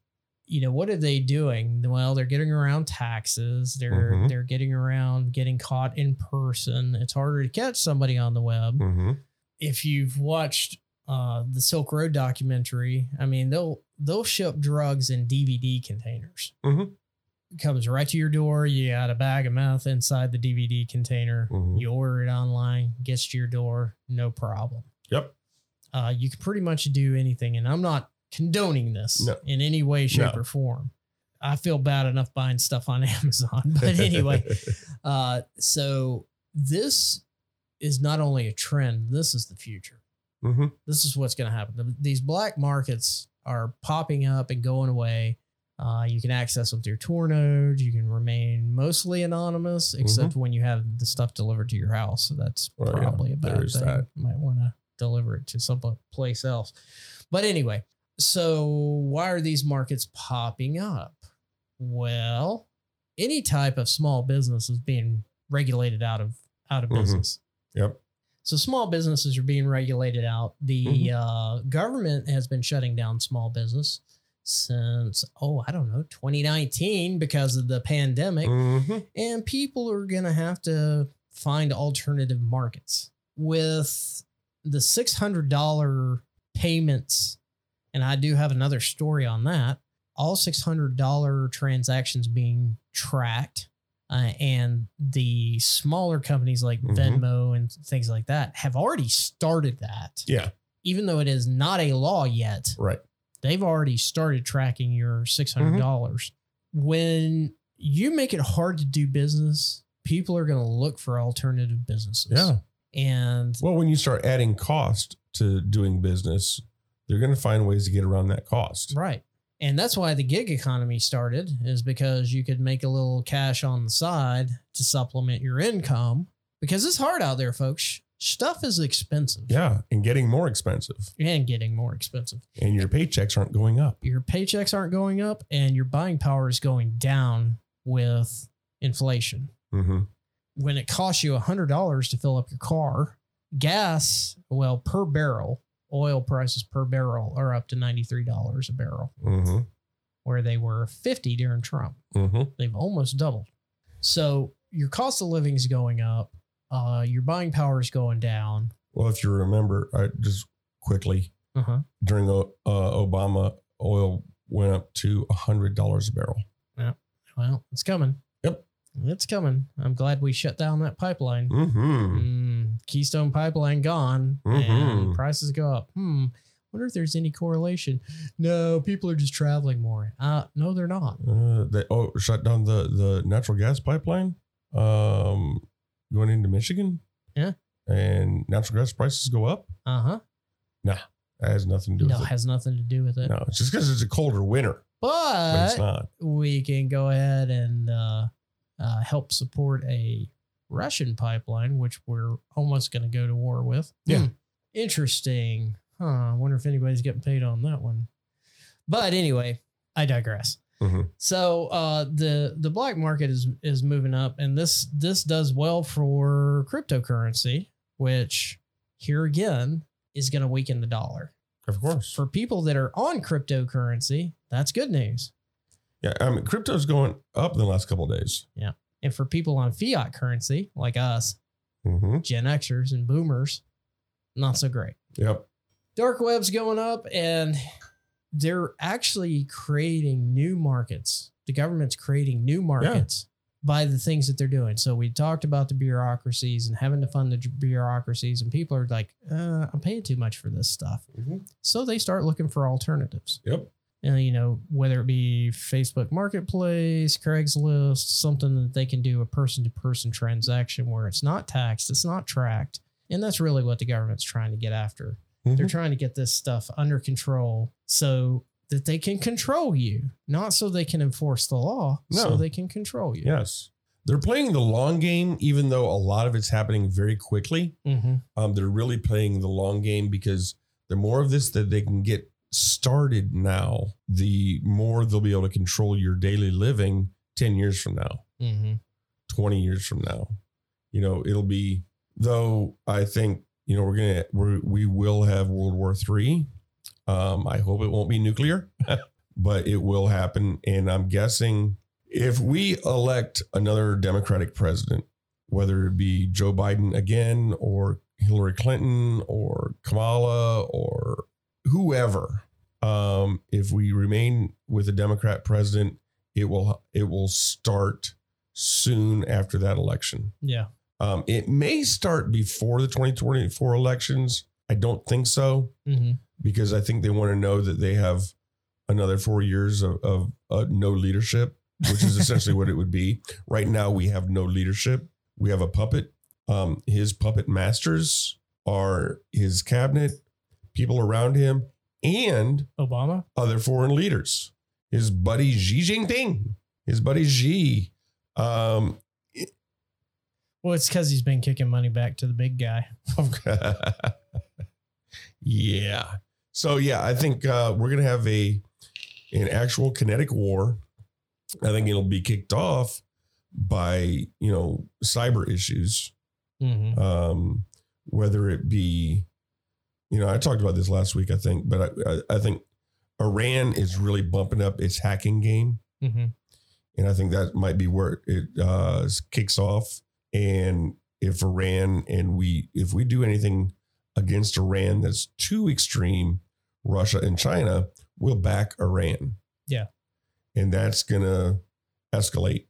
You know, what are they doing? Well, they're getting around taxes. They're Mhm. they're getting around getting caught in person. It's harder to catch somebody on the web. hmm If you've watched uh, the Silk Road documentary, I mean, they'll they'll ship drugs in DVD containers. Mhm. Comes right to your door. You got a bag of meth inside the DVD container. Mhm. You order it online, gets to your door, no problem. Yep. Uh, you can pretty much do anything, and I'm not condoning this No. in any way, shape, No. or form. I feel bad enough buying stuff on *laughs* Amazon, but anyway, *laughs* uh, so this is not only a trend; this is the future. hmm This is what's going to happen. The- These black markets are popping up and going away. Uh, you can access them through Tor nodes. You can remain mostly anonymous, except when you have the stuff delivered to your house. So that's Well, yeah, probably a bad thing. that. You might want to deliver it to some place else. But anyway, so why are these markets popping up? Well, any type of small business is being regulated out of out of Mhm. business. Yep. So small businesses are being regulated out. The Mhm. uh, government has been shutting down small business since oh I don't know 2019 because of the pandemic, hmm and people are gonna have to find alternative markets with the six hundred dollar payments. And I do have another story on that. All six hundred dollar transactions being tracked uh, and the smaller companies like Mhm. Venmo and things like that have already started that. Yeah. Even though it is not a law yet, Right. They've already started tracking your 600. dollars When you make it hard to do business, people are going to look for alternative businesses. Yeah. And Well, when you start adding cost to doing business, they're going to find ways to get around that cost. Right. And that's why the gig economy started is because you could make a little cash on the side to supplement your income because it's hard out there, folks. Stuff is expensive. Yeah. And getting more expensive. And getting more expensive. And your paychecks aren't going up. Your paychecks aren't going up and your buying power is going down with inflation. hmm When it costs you $100 to fill up your car, gas, well, per barrel, oil prices per barrel are up to $93 a barrel, hmm where they were 50 during Trump. hmm They've almost doubled. So your cost of living is going up. Uh, your buying power is going down. Well, if you remember, I just quickly Uh-huh. during uh, Obama, oil went up to a hundred dollars a barrel. Yeah, well, it's coming. Yep. It's coming. I'm glad we shut down that pipeline. Mm-hmm. Mm, Keystone Pipeline gone and Mhm. prices go up. Hmm. Wonder if there's any correlation. No, people are just traveling more. Uh, no, they're not. Uh, they oh shut down the the natural gas pipeline, um, going into Michigan. Yeah. and natural gas prices go up. Uh huh. No, that has nothing to do No, it with it. has nothing to do with it. No, it's just because it's a colder winter, but it's not. we can go ahead and uh, uh, help support a Russian pipeline, which we're almost going to go to war with. Yeah. Hmm. Interesting. Huh. I wonder if anybody's getting paid on that one. But anyway, I digress. Mhm. So uh, the the black market is is moving up, and this this does well for cryptocurrency, which here again is going to weaken the dollar. Of course. For people that are on cryptocurrency, that's good news. Yeah, I mean, crypto's going up in the last couple of days. Yeah. And for people on fiat currency like us, Mm-hmm. Gen Xers and boomers, not so great. Yep. Dark web's going up and they're actually creating new markets. The government's creating new markets by the things that they're doing. So we talked about the bureaucracies and having to fund the bureaucracies, and people are like, uh, I'm paying too much for this stuff. Mhm. So they start looking for alternatives. Yep. uh, you know, whether it be Facebook Marketplace, Craigslist, something that they can do a person to person transaction where it's not taxed, it's not tracked. And that's really what the government's trying to get after. They're Mhm. trying to get this stuff under control so that they can control you, not so they can enforce the law, so they can control you. Yes. They're playing the long game, even though a lot of it's happening very quickly. Mm-hmm. Um, they're really playing the long game because the more of this that they can get started now, the more they'll be able to control your daily living 10 years from now, Mm-hmm. 20 years from now. You know, it'll be, though, I think, you know, we're to, we're, we will have World War Three. Um, I hope it won't be nuclear, *laughs* but it will happen. And I'm guessing if we elect another Democratic president, whether it be Joe Biden again or Hillary Clinton or Kamala or whoever, um, if we remain with a Democrat president, it will it will start soon after that election. Yeah. Um, it may start before the 2024 elections. I don't think so Mm-hmm. because I think they want to know that they have another four years of, of uh, no leadership, which is essentially what it would be. Right now, we have no leadership. We have a puppet. Um, his puppet masters are his cabinet, people around him, and Obama. other foreign leaders. His buddy Xi Jinping, his buddy Xi. Um, Well, it's because he's been kicking money back to the big guy. *laughs* yeah. So yeah, I think uh, we're gonna have a an actual kinetic war. I think it'll be kicked off by you know cyber issues, Mm-hmm. um, whether it be, you know, I talked about this last week, I think, but I, I, I think Iran is really bumping up its hacking game, Mm-hmm. and I think that might be where it uh, kicks off. And if Iran and we, if we do anything against Iran that's too extreme, Russia and China will back Iran. Yeah. and that's gonna escalate.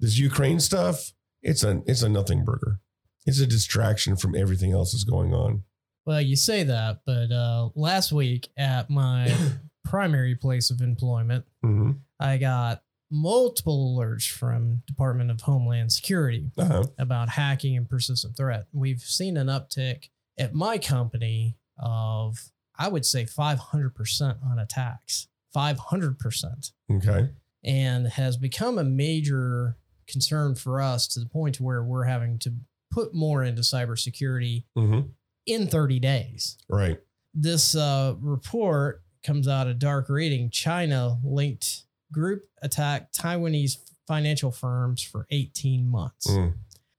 This Ukraine stuff, it's a it's a nothing burger. It's a distraction from everything else that's going on. Well, you say that, but uh, last week at my *coughs* primary place of employment, Mm-hmm. I got multiple alerts from Department of Homeland Security Uh-huh. about hacking and persistent threat. We've seen an uptick at my company of, I would say, 500% on attacks. 500%. Okay. And has become a major concern for us to the point where we're having to put more into cybersecurity Mm-hmm. in 30 days. Right. This uh, report comes out of dark reading. China linked group attacked Taiwanese financial firms for 18 months. Mm.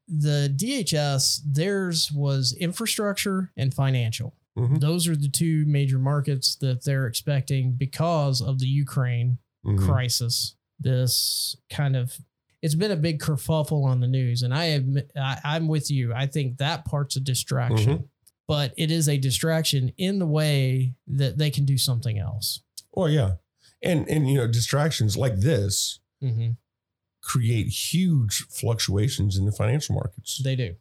The DHS, theirs was infrastructure and financial. Mhm. Those are the two major markets that they're expecting because of the Ukraine Mhm. crisis. This kind of it's been a big kerfuffle on the news, and I admit I, I'm with you. I think that part's a distraction, Mhm. but it is a distraction in the way that they can do something else. Oh yeah, and and you know distractions like this Mm-hmm. create huge fluctuations in the financial markets. They do.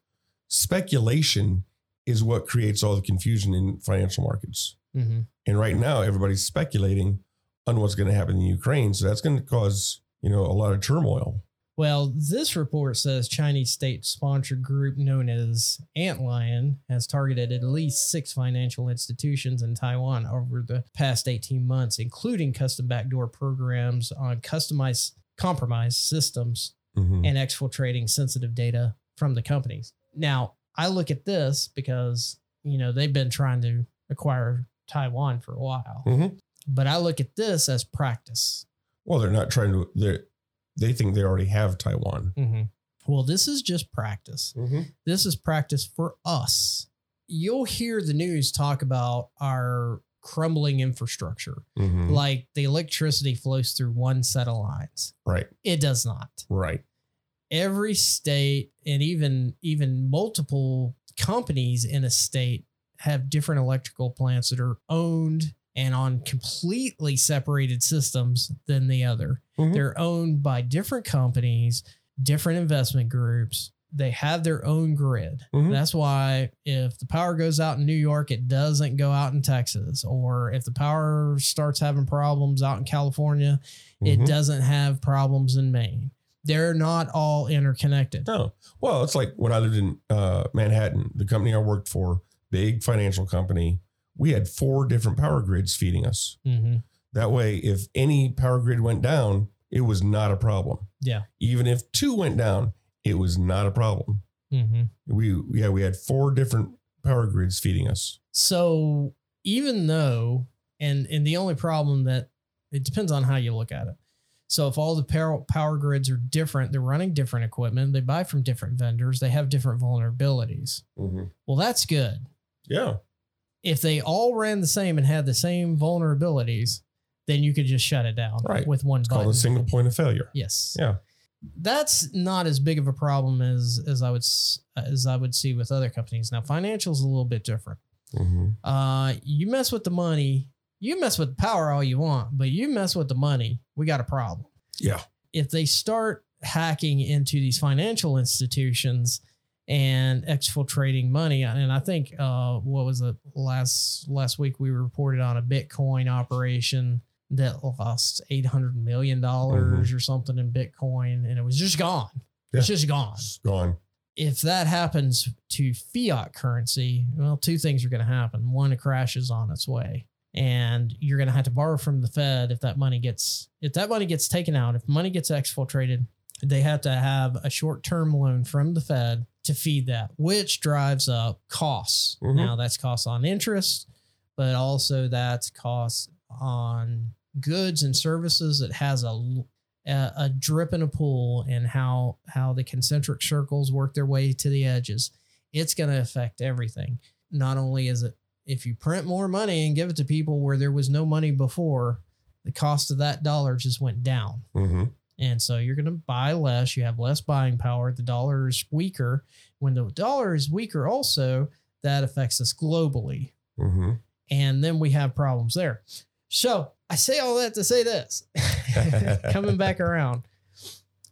Speculation is what creates all the confusion in financial markets. Mm-hmm. And right now, everybody's speculating on what's going to happen in Ukraine. So that's going to cause you know a lot of turmoil. Well, this report says Chinese state sponsored group known as Antlion has targeted at least six financial institutions in Taiwan over the past 18 months, including custom backdoor programs on customized compromised systems Mhm. and exfiltrating sensitive data from the companies. Now, I look at this because, you know, they've been trying to acquire Taiwan for a while, Mhm. but I look at this as practice. Well, they're not trying to. They they think they already have Taiwan. Well, this is just practice. This is practice for us. You'll hear the news talk about our crumbling infrastructure, Mhm. like the electricity flows through one set of lines. Right. It does not. Right. every state and even even multiple companies in a state have different electrical plants that are owned and on completely separated systems than the other. Mhm. They're owned by different companies, different investment groups. They have their own grid. Mhm. That's why if the power goes out in New York, it doesn't go out in Texas. Or if the power starts having problems out in California, it Mhm. doesn't have problems in Maine. They're not all interconnected. No. Well, it's like when I lived in uh, Manhattan, the company I worked for, big financial company, we had four different power grids feeding us. Mm-hmm. That way, if any power grid went down, it was not a problem. Yeah. Even if two went down, it was not a problem. Mm-hmm. We yeah, we had four different power grids feeding us. So even though, and and the only problem that it depends on how you look at it. So if all the power power grids are different, they're running different equipment, they buy from different vendors, they have different vulnerabilities. Well, that's good. Yeah. If they all ran the same and had the same vulnerabilities, then you could just shut it down Right. with one It's button. called a single point of failure. Yes. Yeah. That's not as big of a problem as as I would as I would see with other companies. Now, financials a little bit different. Mhm. Uh, you mess with the money, you mess with the power all you want, but you mess with the money, we got a problem. Yeah. If they start hacking into these financial institutions and exfiltrating money, and I think uh, what was it last last week we reported on a Bitcoin operation that lost eight hundred million dollars or something in Bitcoin, and it was just gone. It's just gone It's gone. if that happens to fiat currency, well, two things are going to happen. One, it crashes on its way, and you're going to have to borrow from the Fed if that money gets if that money gets taken out. If money gets exfiltrated, they have to have a short term loan from the Fed to feed that, which drives up costs. Mhm. Now that's costs on interest, but also that's costs on goods and services. It has a a, a drip in a pool and how how the concentric circles work their way to the edges it's going to affect everything not only is it if you print more money and give it to people where there was no money before the cost of that dollar just went down hmm and so you're going to buy less you have less buying power the dollar is weaker when the dollar is weaker also that affects us globally hmm and then we have problems there. So I say all that to say this *laughs* coming back *laughs* around,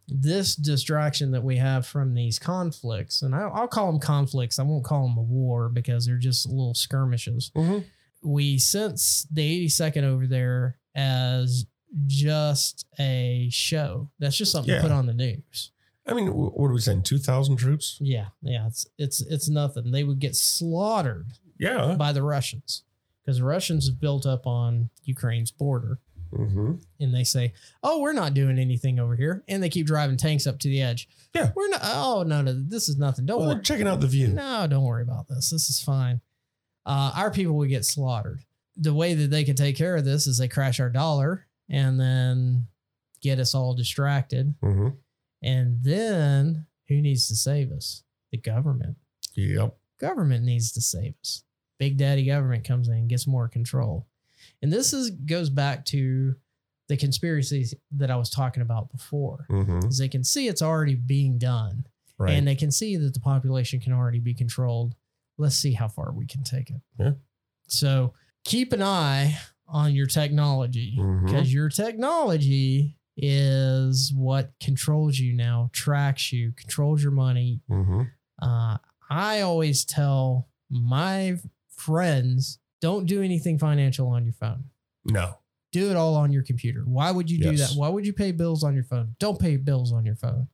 this distraction that we have from these conflicts, and I'll, I'll call them conflicts, I won't call them a war because they're just little skirmishes. Mhm. We sense the 82nd over there as just a show. That's just something Yeah. to put on the news. I mean, what are we saying? Two thousand troops? Yeah, yeah, it's it's it's nothing. They would get slaughtered Yeah. by the Russians because the Russians have built up on Ukraine's border hmm and they say, "Oh, we're not doing anything over here," and they keep driving tanks up to the edge. Yeah. we're not. Oh no, no, this is nothing. Don't Well, worry. checking out the view. No, don't worry about this. This is fine. Uh, our people would get slaughtered. The way that they can take care of this is they crash our dollar and then get us all distracted, hmm and then who needs to save us? The government Yep. government needs to save us. Big Daddy government comes in and gets more control. And this is goes back to the conspiracies that I was talking about before. hmm Is they can see it's already being done Right. and they can see that the population can already be controlled. Let's see how far we can take it. Yeah. So keep an eye on your technology because your technology is what controls you now, tracks you, controls your money, hmm uh, I always tell my friends don't do anything financial on your phone. No. Do it all on your computer. Why would you do that? Why would you pay bills on your phone? Don't pay bills on your phone.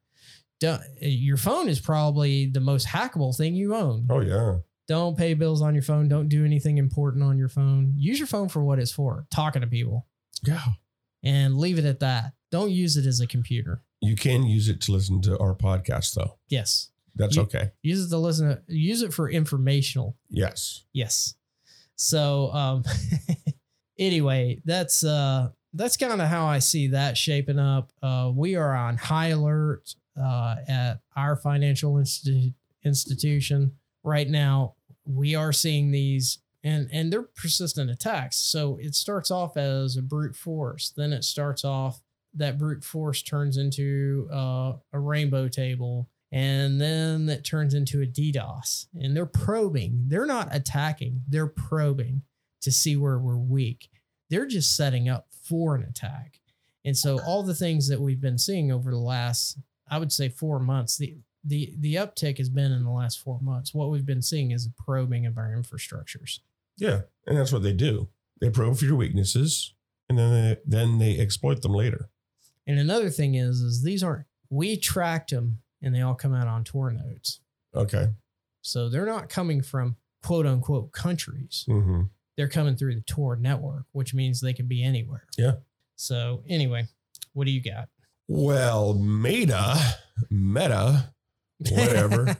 Don't, your phone is probably the most hackable thing you own. Oh yeah. Don't pay bills on your phone. Don't do anything important on your phone. Use your phone for what it's for, talking to people, Yeah. and leave it at that. Don't use it as a computer. You can use it to listen to our podcast, though. Yes. That's You- okay. Use it to listen. Use it for informational Yes. Yes. So um *laughs* anyway, that's uh that's kind of how I see that shaping up. Uh we are on high alert uh at our financial institu- institution right now. We are seeing these and and they're persistent attacks. So it starts off as a brute force, then it starts off that brute force turns into uh, a rainbow table and then it turns into a DDoS. And they're probing. They're not attacking. They're probing to see where we're weak. They're just setting up for an attack. And so all the things that we've been seeing over the last, I would say, four months, the the the uptick has been in the last four months. What we've been seeing is a probing of our infrastructures. Yeah. And that's what they do. They probe for your weaknesses, and then they, then they exploit them later. And another thing is, is these aren't we tracked them and they all come out on Tor nodes. Okay. So they're not coming from quote unquote countries. hmm they're coming through the Tor network, which means they can be anywhere. Yeah. So anyway, what do you got? Well, Meta, Meta, whatever.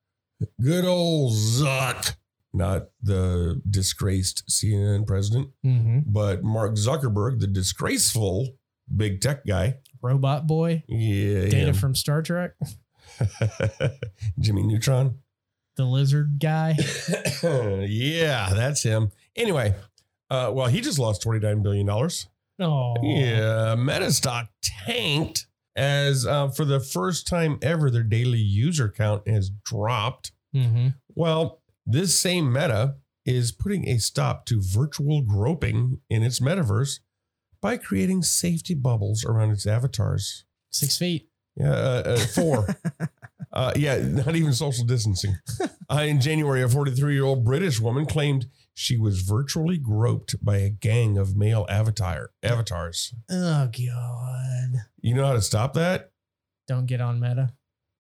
*laughs* Good old Zuck, not the disgraced CNN president, mm-hmm. but Mark Zuckerberg, the disgraceful big tech guy. Robot boy, Yeah, Data him. from Star Trek, *laughs* Jimmy Neutron. the lizard guy. *coughs* yeah, that's him. Anyway, uh, well, he just lost $29 billion. Oh, Yeah, Meta stock tanked as uh, for the first time ever, their daily user count has dropped. Mm-hmm. Well, this same Meta is putting a stop to virtual groping in its metaverse by creating safety bubbles around its avatars. Six feet. Yeah, uh, uh, four. *laughs* uh, yeah, not even social distancing. *laughs* Uh, in January, a 43 year old British woman claimed she was virtually groped by a gang of male avatar avatars. Oh God! You know how to stop that? Don't get on Meta.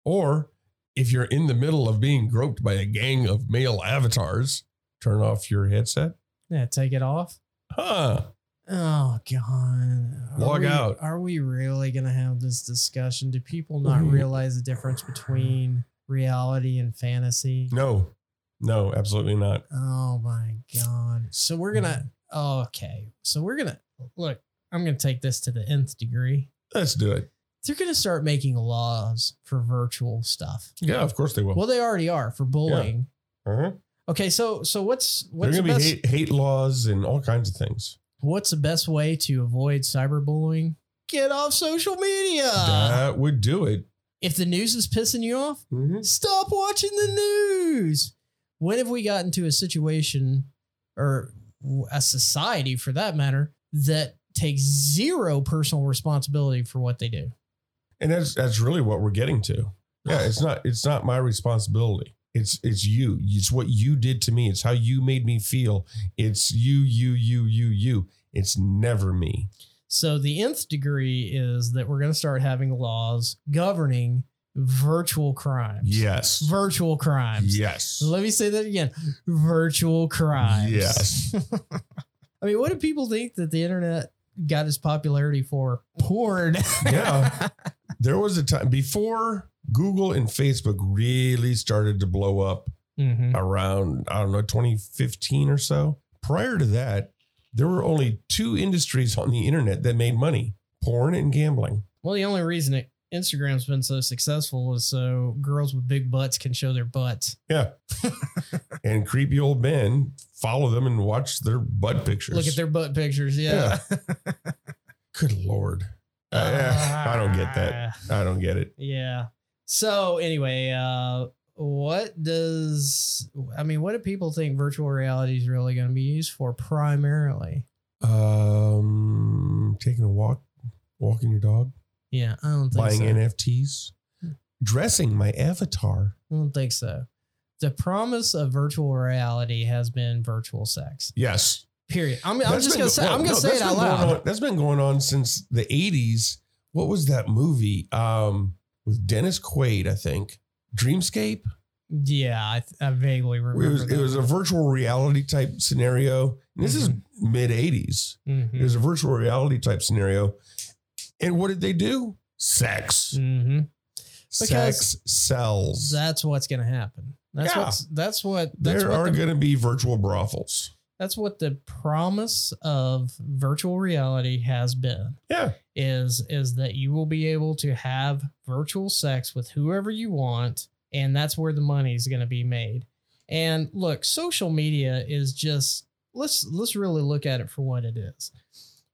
Or if you're in the middle of being groped by a gang of male avatars, turn off your headset. Yeah, take it off. Huh. Oh God! Log out. Are we really gonna have this discussion? Do people not realize the difference between reality and fantasy? No, no, absolutely not. Oh my God! So we're gonna. Oh, okay. So we're gonna look. I'm gonna take this to the nth degree. Let's do it. They're gonna start making laws for virtual stuff. Yeah, of course they will. Well, they already are for bullying. uh-huh. Okay, so so what's what's the to best be hate, hate laws and all kinds of things. what's the best way to avoid cyberbullying? Get off social media. that would do it. if the news is pissing you off, Mhm. stop watching the news. When have we gotten to a situation or a society for that matter that takes zero personal responsibility for what they do? And that's that's really what we're getting to. Yeah, it's not it's not my responsibility. It's it's you. It's what you did to me. It's how you made me feel. It's you, you, you, you, you. It's never me. So the nth degree is that we're going to start having laws governing virtual crimes. Yes. Virtual crimes. Yes. Let me say that again. Virtual crimes. Yes. *laughs* I mean, what do people think that the internet got its popularity for? Porn. Yeah. *laughs* There was a time before Google and Facebook really started to blow up Mhm. around, I don't know, 2015 or so. Prior to that, there were only two industries on the internet that made money porn and gambling. Well, the only reason it, Instagram's been so successful is so girls with big butts can show their butts. Yeah. *laughs* and creepy old men follow them and watch their butt pictures. Look at their butt pictures. Yeah. *laughs* Good Lord. Uh, I don't get that. I don't get it. Yeah. So anyway, uh what does I mean what do people think virtual reality is really going to be used for primarily? Um, taking a walk, walking your dog, Yeah, I don't think buying so. NFTs, dressing my avatar. I don't think so. The promise of virtual reality has been virtual sex. Yes. Period. I'm, I'm just been gonna say well, I'm gonna no, say it out loud. on- that's been going on since the 80s. What was that movie? Um, with Dennis Quaid, I think. Dreamscape. Yeah, I, I vaguely remember. It was it was a virtual reality type scenario. And this is mid 80s. Mhm. It was a virtual reality type scenario. And what did they do? Sex. Mhm. Sex sells. That's what's gonna happen. That's Yeah. what's that's what that's there what are the, going to be virtual brothels. that's what the promise of virtual reality has been. Yeah. is is that you will be able to have virtual sex with whoever you want and that's where the money is going to be made and look social media is just let's let's really look at it for what it is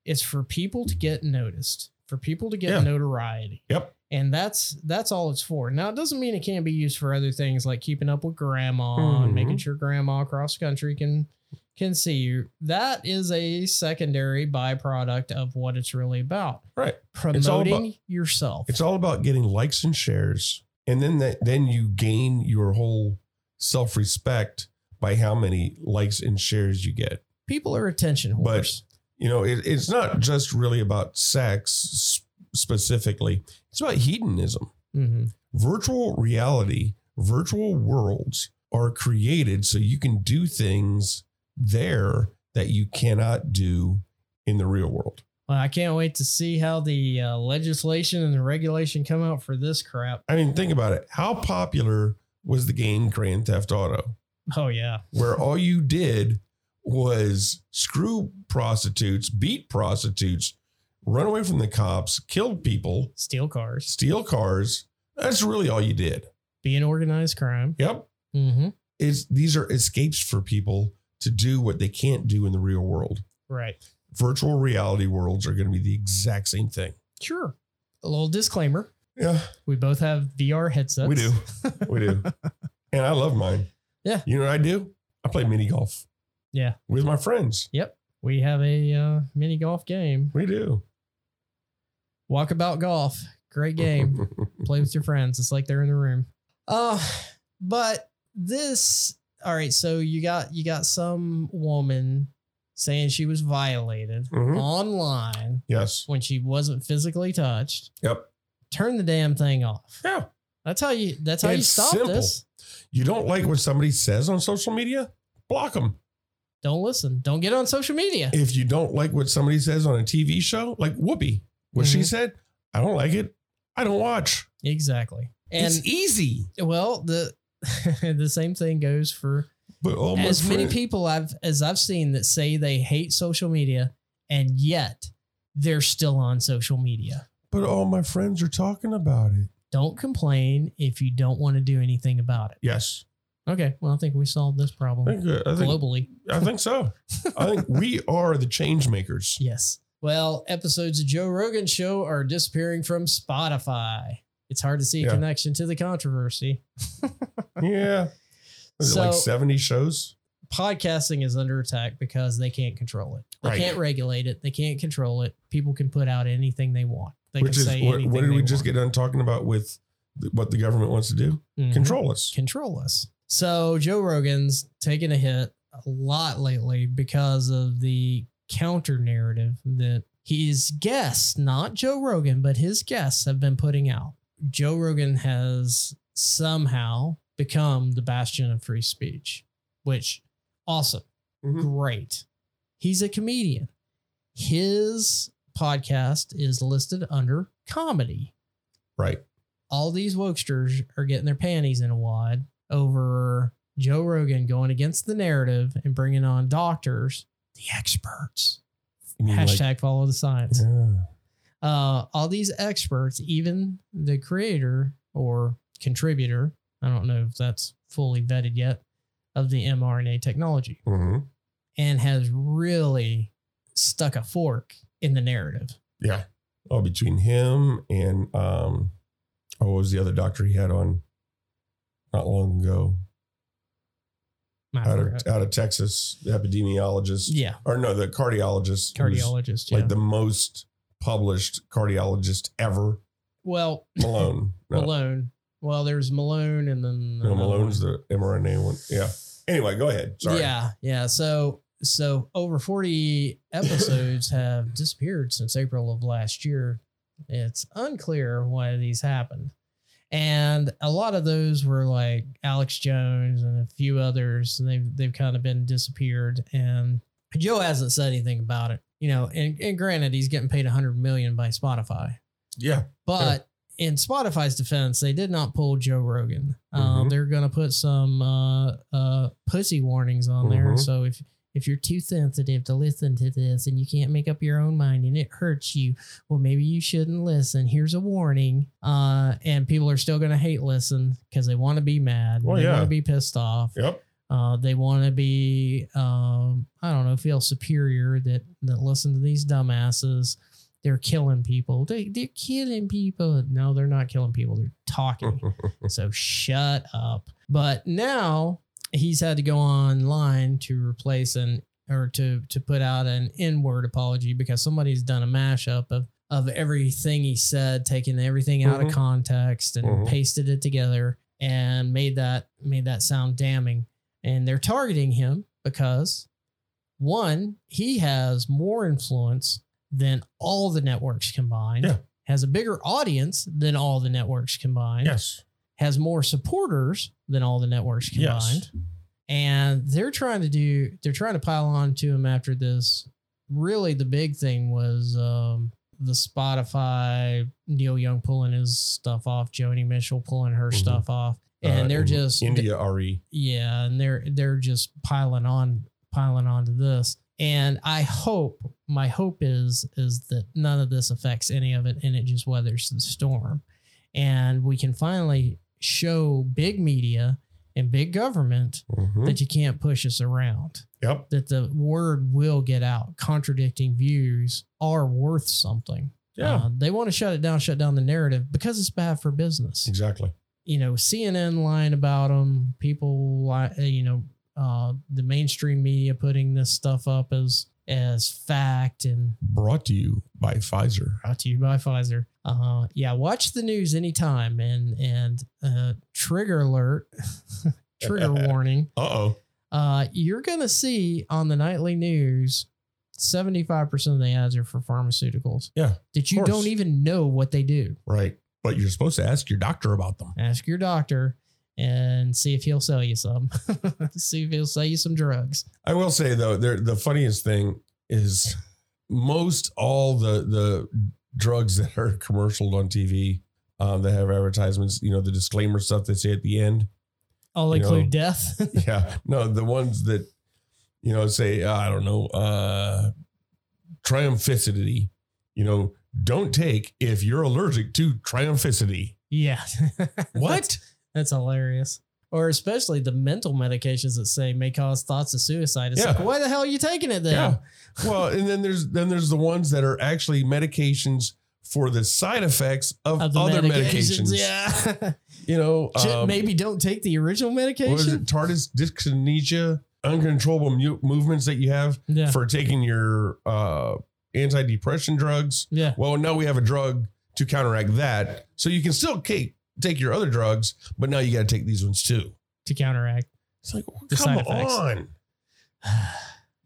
it's for people to get noticed for people to get Yeah. notoriety Yep. and that's that's all it's for now it doesn't mean it can't be used for other things like keeping up with grandma and Mhm. making sure grandma across the country can can see you that is a secondary byproduct of what it's really about Right. promoting It's about- yourself It's all about getting likes and shares. And then that then you gain your whole self-respect by how many likes and shares you get. people are attention But whores you know, it, it's not just really about sex specifically. It's about hedonism. Mhm. Virtual reality, virtual worlds are created so you can do things there that you cannot do in the real world. Well, I can't wait to see how the uh, legislation and the regulation come out for this crap. I mean, think about it. How popular was the game Grand Theft Auto, Oh yeah, where all you did was screw prostitutes, beat prostitutes, run away from the cops, kill people, steal cars, steal cars. That's really all you did. Be an organized crime. Yep. Mm-hmm. It's these are escapes for people to do what they can't do in the real world. Right. Virtual reality worlds are going to be the exact same thing. Sure. A little disclaimer: Yeah, we both have VR headsets. we do. *laughs* We do. and I love mine. Yeah. You know what I do? I play mini golf. Yeah. With my friends. Yep. We have a uh, mini golf game. We do. Walkabout golf. Great game. *laughs* play with your friends. It's like they're in the room. Uh, but this all right, so you got you got some woman saying she was violated Mhm. online yes. when she wasn't physically touched. Yep. Turn the damn thing off. Yeah. That's how you that's how you stop simple. this. You don't like what somebody says on social media? Block them. Don't listen. Don't get on social media. If you don't like what somebody says on a TV show, like Whoopi, what she Mhm. said, I don't like it. I don't watch. Exactly. And it's easy. well, the *laughs* the same thing goes for But my as many people I've as I've seen that say they hate social media and yet they're still on social media. but all my friends are talking about it. Don't complain if you don't want to do anything about it. Yes. Okay, well I think we solved this I problem think, uh, I think, globally. I think so. I think *laughs* we are the change makers. Yes. Well, episodes of Joe Rogan show are disappearing from Spotify. It's hard to see a Yeah. connection to the controversy. *laughs* Yeah. Was it like So- 70 shows? Podcasting is under attack because they can't control it. They Right. can't regulate it. They can't control it. People can put out anything they want. They Which can is say what, anything what did we just get done talking about with the, what the government wants to do? Mhm. Control us. control us. So Joe Rogan's taken a hit a lot lately because of the counter narrative that his guests, not Joe Rogan, but his guests have been putting out. Joe Rogan has somehow become the bastion of free speech, which awesome. Mhm. Great. He's a comedian. His podcast is listed under comedy Right. all these wokesters are getting their panties in a wad over Joe Rogan going against the narrative and bringing on doctors, the experts. Mean like- Hashtag follow the science. yeah. Uh, all these experts, even the creator or contributor, I don't know if that's fully vetted yet, of the mRNA technology, Mhm. and has really stuck a fork in the narrative. Yeah. Oh, between him and um, oh, what was the other doctor he had on not long ago I out of out of Texas, the epidemiologist. yeah, Or no, the cardiologist. cardiologist. Like the most published cardiologist ever. well, Malone. *laughs* No, Malone. Well, there's Malone and then no another Malone's one. the mRNA one. Yeah. Anyway, go ahead. Sorry. Yeah, yeah. So so over 40 episodes *laughs* have disappeared since April of last year. It's unclear why these happened. And a lot of those were like Alex Jones and a few others, and they've they've kind of been disappeared. And Joe hasn't said anything about it. You know, and, and granted, he's getting paid 100 million by Spotify. Yeah. But in Spotify's defense, they did not pull Joe Rogan. Um, Mhm. they're going to put some uh, uh, pussy warnings on there. Mhm. So if if you're too sensitive to listen to this and you can't make up your own mind and it hurts you, well, maybe you shouldn't listen. Here's a warning. Uh, and people are still going to hate listen because they want to be mad. Well, they yeah. want to be pissed off. Yep. Uh, they want to be, um, I don't know, feel superior that that listen to these dumbasses. They're killing people. They they're killing people. No, they're not killing people. They're talking. *laughs* so shut up. But now he's had to go online to replace an or to to put out an N-word apology because somebody's done a mashup of of everything he said, taking everything out Mhm. of context and Mhm. pasted it together and made that made that sound damning. And they're targeting him because one, he has more influence than all the networks combined. Yeah. Has a bigger audience than all the networks combined yes. Has more supporters than all the networks Yes. combined. and they're trying to do they're trying to pile on to him after this. Really, the big thing was um, the Spotify Neil Young pulling his stuff off, Joni Mitchell pulling her Mhm. stuff off, and Uh, they're in just India Arie. yeah, and they're they're just piling on piling on to this. And I hope my hope is is that none of this affects any of it and it just weathers the storm. And we can finally show big media and big government Mhm. that you can't push us around. Yep. That the word will get out. Contradicting views are worth something. Yeah. Uh, they want to shut it down, shut down the narrative because it's bad for business Exactly. you know, CNN lying about them, people, you know, uh, the mainstream media putting this stuff up as as fact and Brought to you by Pfizer. brought to you by Pfizer. Uh, yeah, watch the news anytime and and uh, trigger alert, *laughs* trigger *laughs* warning. Uh oh. Uh, you're gonna see on the nightly news. 75% of the ads are for pharmaceuticals. Yeah, That you course. don't even know what they do. Right. But you're supposed to ask your doctor about them. ask your doctor and see if he'll sell you some. *laughs* see if he'll sell you some drugs. I will say though, there the funniest thing is most all the the drugs that are commercialed on TV um, that have advertisements, you know, the disclaimer stuff they say at the end. I'll You know, include death. *laughs* Yeah, no, the ones that you know say uh, I don't know, uh, triumphicity. You know, don't take if you're allergic to triumphicity. yeah. *laughs* What? That's hilarious. Or especially the mental medications that say may cause thoughts of suicide. It's Yeah. like, why the hell are you taking it then? Yeah. *laughs* well, and then there's then there's the ones that are actually medications for the side effects of, Of the other medications. *laughs* Yeah. You know, um, Maybe don't take the original medication. was medication. it? Tardive dyskinesia, uncontrollable mu- movements that you have Yeah. for taking your uh, antidepressant drugs. yeah. Well, now we have a drug to counteract that, so you can still take take your other drugs, but now you got to take these ones too. To counteract. It's like, The come on. *sighs*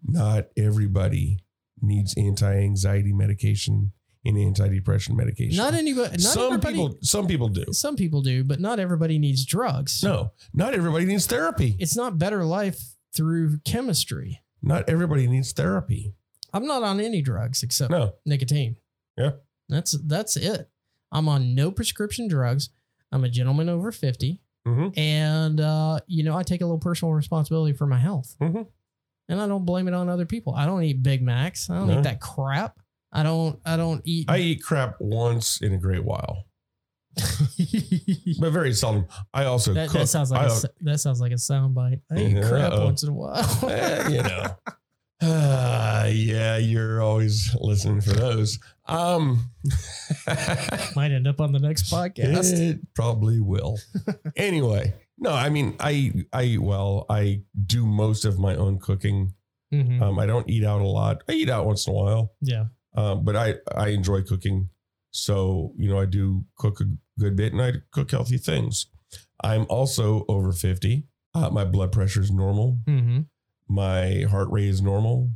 Not everybody needs anti-anxiety medication and antidepressant medication. Not anybody. Not some people, some people do. Some people do, but not everybody needs drugs. No, not everybody needs therapy. It's not better life through chemistry. Not everybody needs therapy. I'm not on any drugs except No, nicotine. Yeah. That's that's it. I'm on no prescription drugs. I'm a gentleman over 50. Mhm. And uh, you know, I take a little personal responsibility for my health. Mhm. And I don't blame it on other people. I don't eat Big Macs. I don't No. eat that crap. I don't I don't eat I eat crap once in a great while, *laughs* but very seldom. I also that, cook. that sounds like I, a, that sounds like a soundbite. I eat Yeah, crap uh-oh. once in a while. Eh, you know. *laughs* Ah, *sighs* yeah, you're always listening for those. Um, *laughs* Might end up on the next podcast. it probably will. *laughs* anyway, no, I mean, I I eat well. I do most of my own cooking. Mhm. Um, I don't eat out a lot. I eat out once in a while, Yeah. um, but I I enjoy cooking. So you know, I do cook a good bit, and I cook healthy things. I'm also over fifty. Uh, my blood pressure is normal. hmm My heart rate is normal.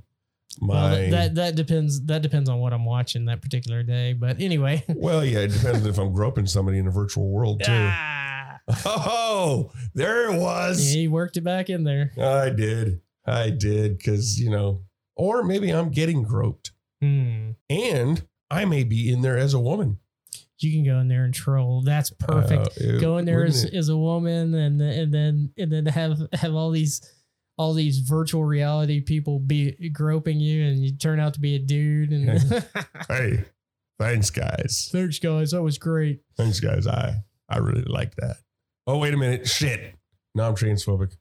My Well, that that depends. That depends on what I'm watching that particular day. But anyway, *laughs* Well, yeah, it depends if I'm groping somebody in a virtual world too. ah, *laughs* Oh, there it was. he worked it back in there. I did. I did because, you know, or maybe I'm getting groped Hmm. and I may be in there as a woman. You can go in there and troll. That's perfect. Uh, it- go in there as, as a woman, and and then and then have have all these all these virtual reality people be groping you, and you turn out to be a dude. And *laughs* *laughs* Hey, thanks, guys. thanks, guys. That was great. Thanks, guys. I I really like that. Oh, wait a minute. Shit. No, I'm transphobic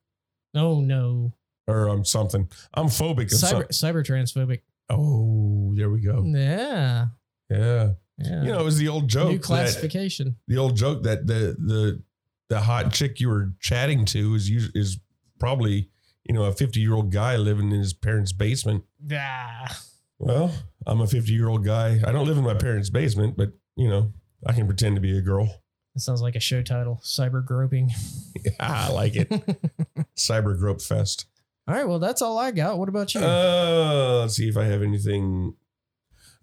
Oh no, or I'm something. I'm phobic. Cyber some- cyber transphobic. oh, there we go. Yeah, Yeah. yeah. You know, it was the old joke. New that- classification. the old joke that the the the hot chick you were chatting to is is probably you know a 50 year old guy living in his parents basement Yeah. well i'm a 50 year old guy i don't live in my parents basement but you know i can pretend to be a girl That sounds like a show title. Cyber groping. yeah, *laughs* *laughs* i like it cyber grope fest all right. Well, that's all I got. What about you? uh let's see if i have anything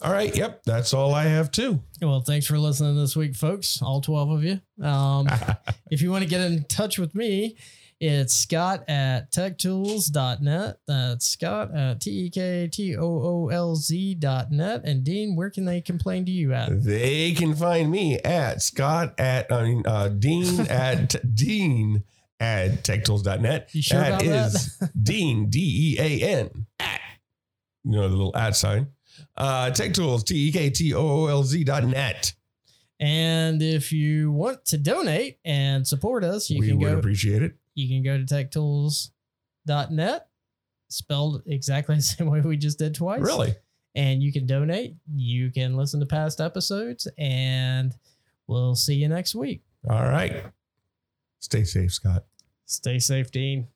all right yep that's all i have too well, thanks for listening this week, folks. All 12 of you. Um, *laughs* if you want to get in touch with me, It's Scott at tektoolz.net. That's Scott at T E K T O O L Z.net. And Dean, where can they complain to you at? They can find me at Scott at I mean uh, Dean *laughs* at Dean at tektoolz.net. You sure about that? *laughs* Dean D E A N at you know the little at sign. Uh TekToolz T E K T O O L Z dot net. And if you want to donate and support us, you can. we can would go appreciate it. You can go to tektoolz.net, spelled exactly *laughs* the same way we just did twice. Really? And you can donate. You can listen to past episodes, and we'll see you next week. All right. Stay safe, Scott. Stay safe, Dean.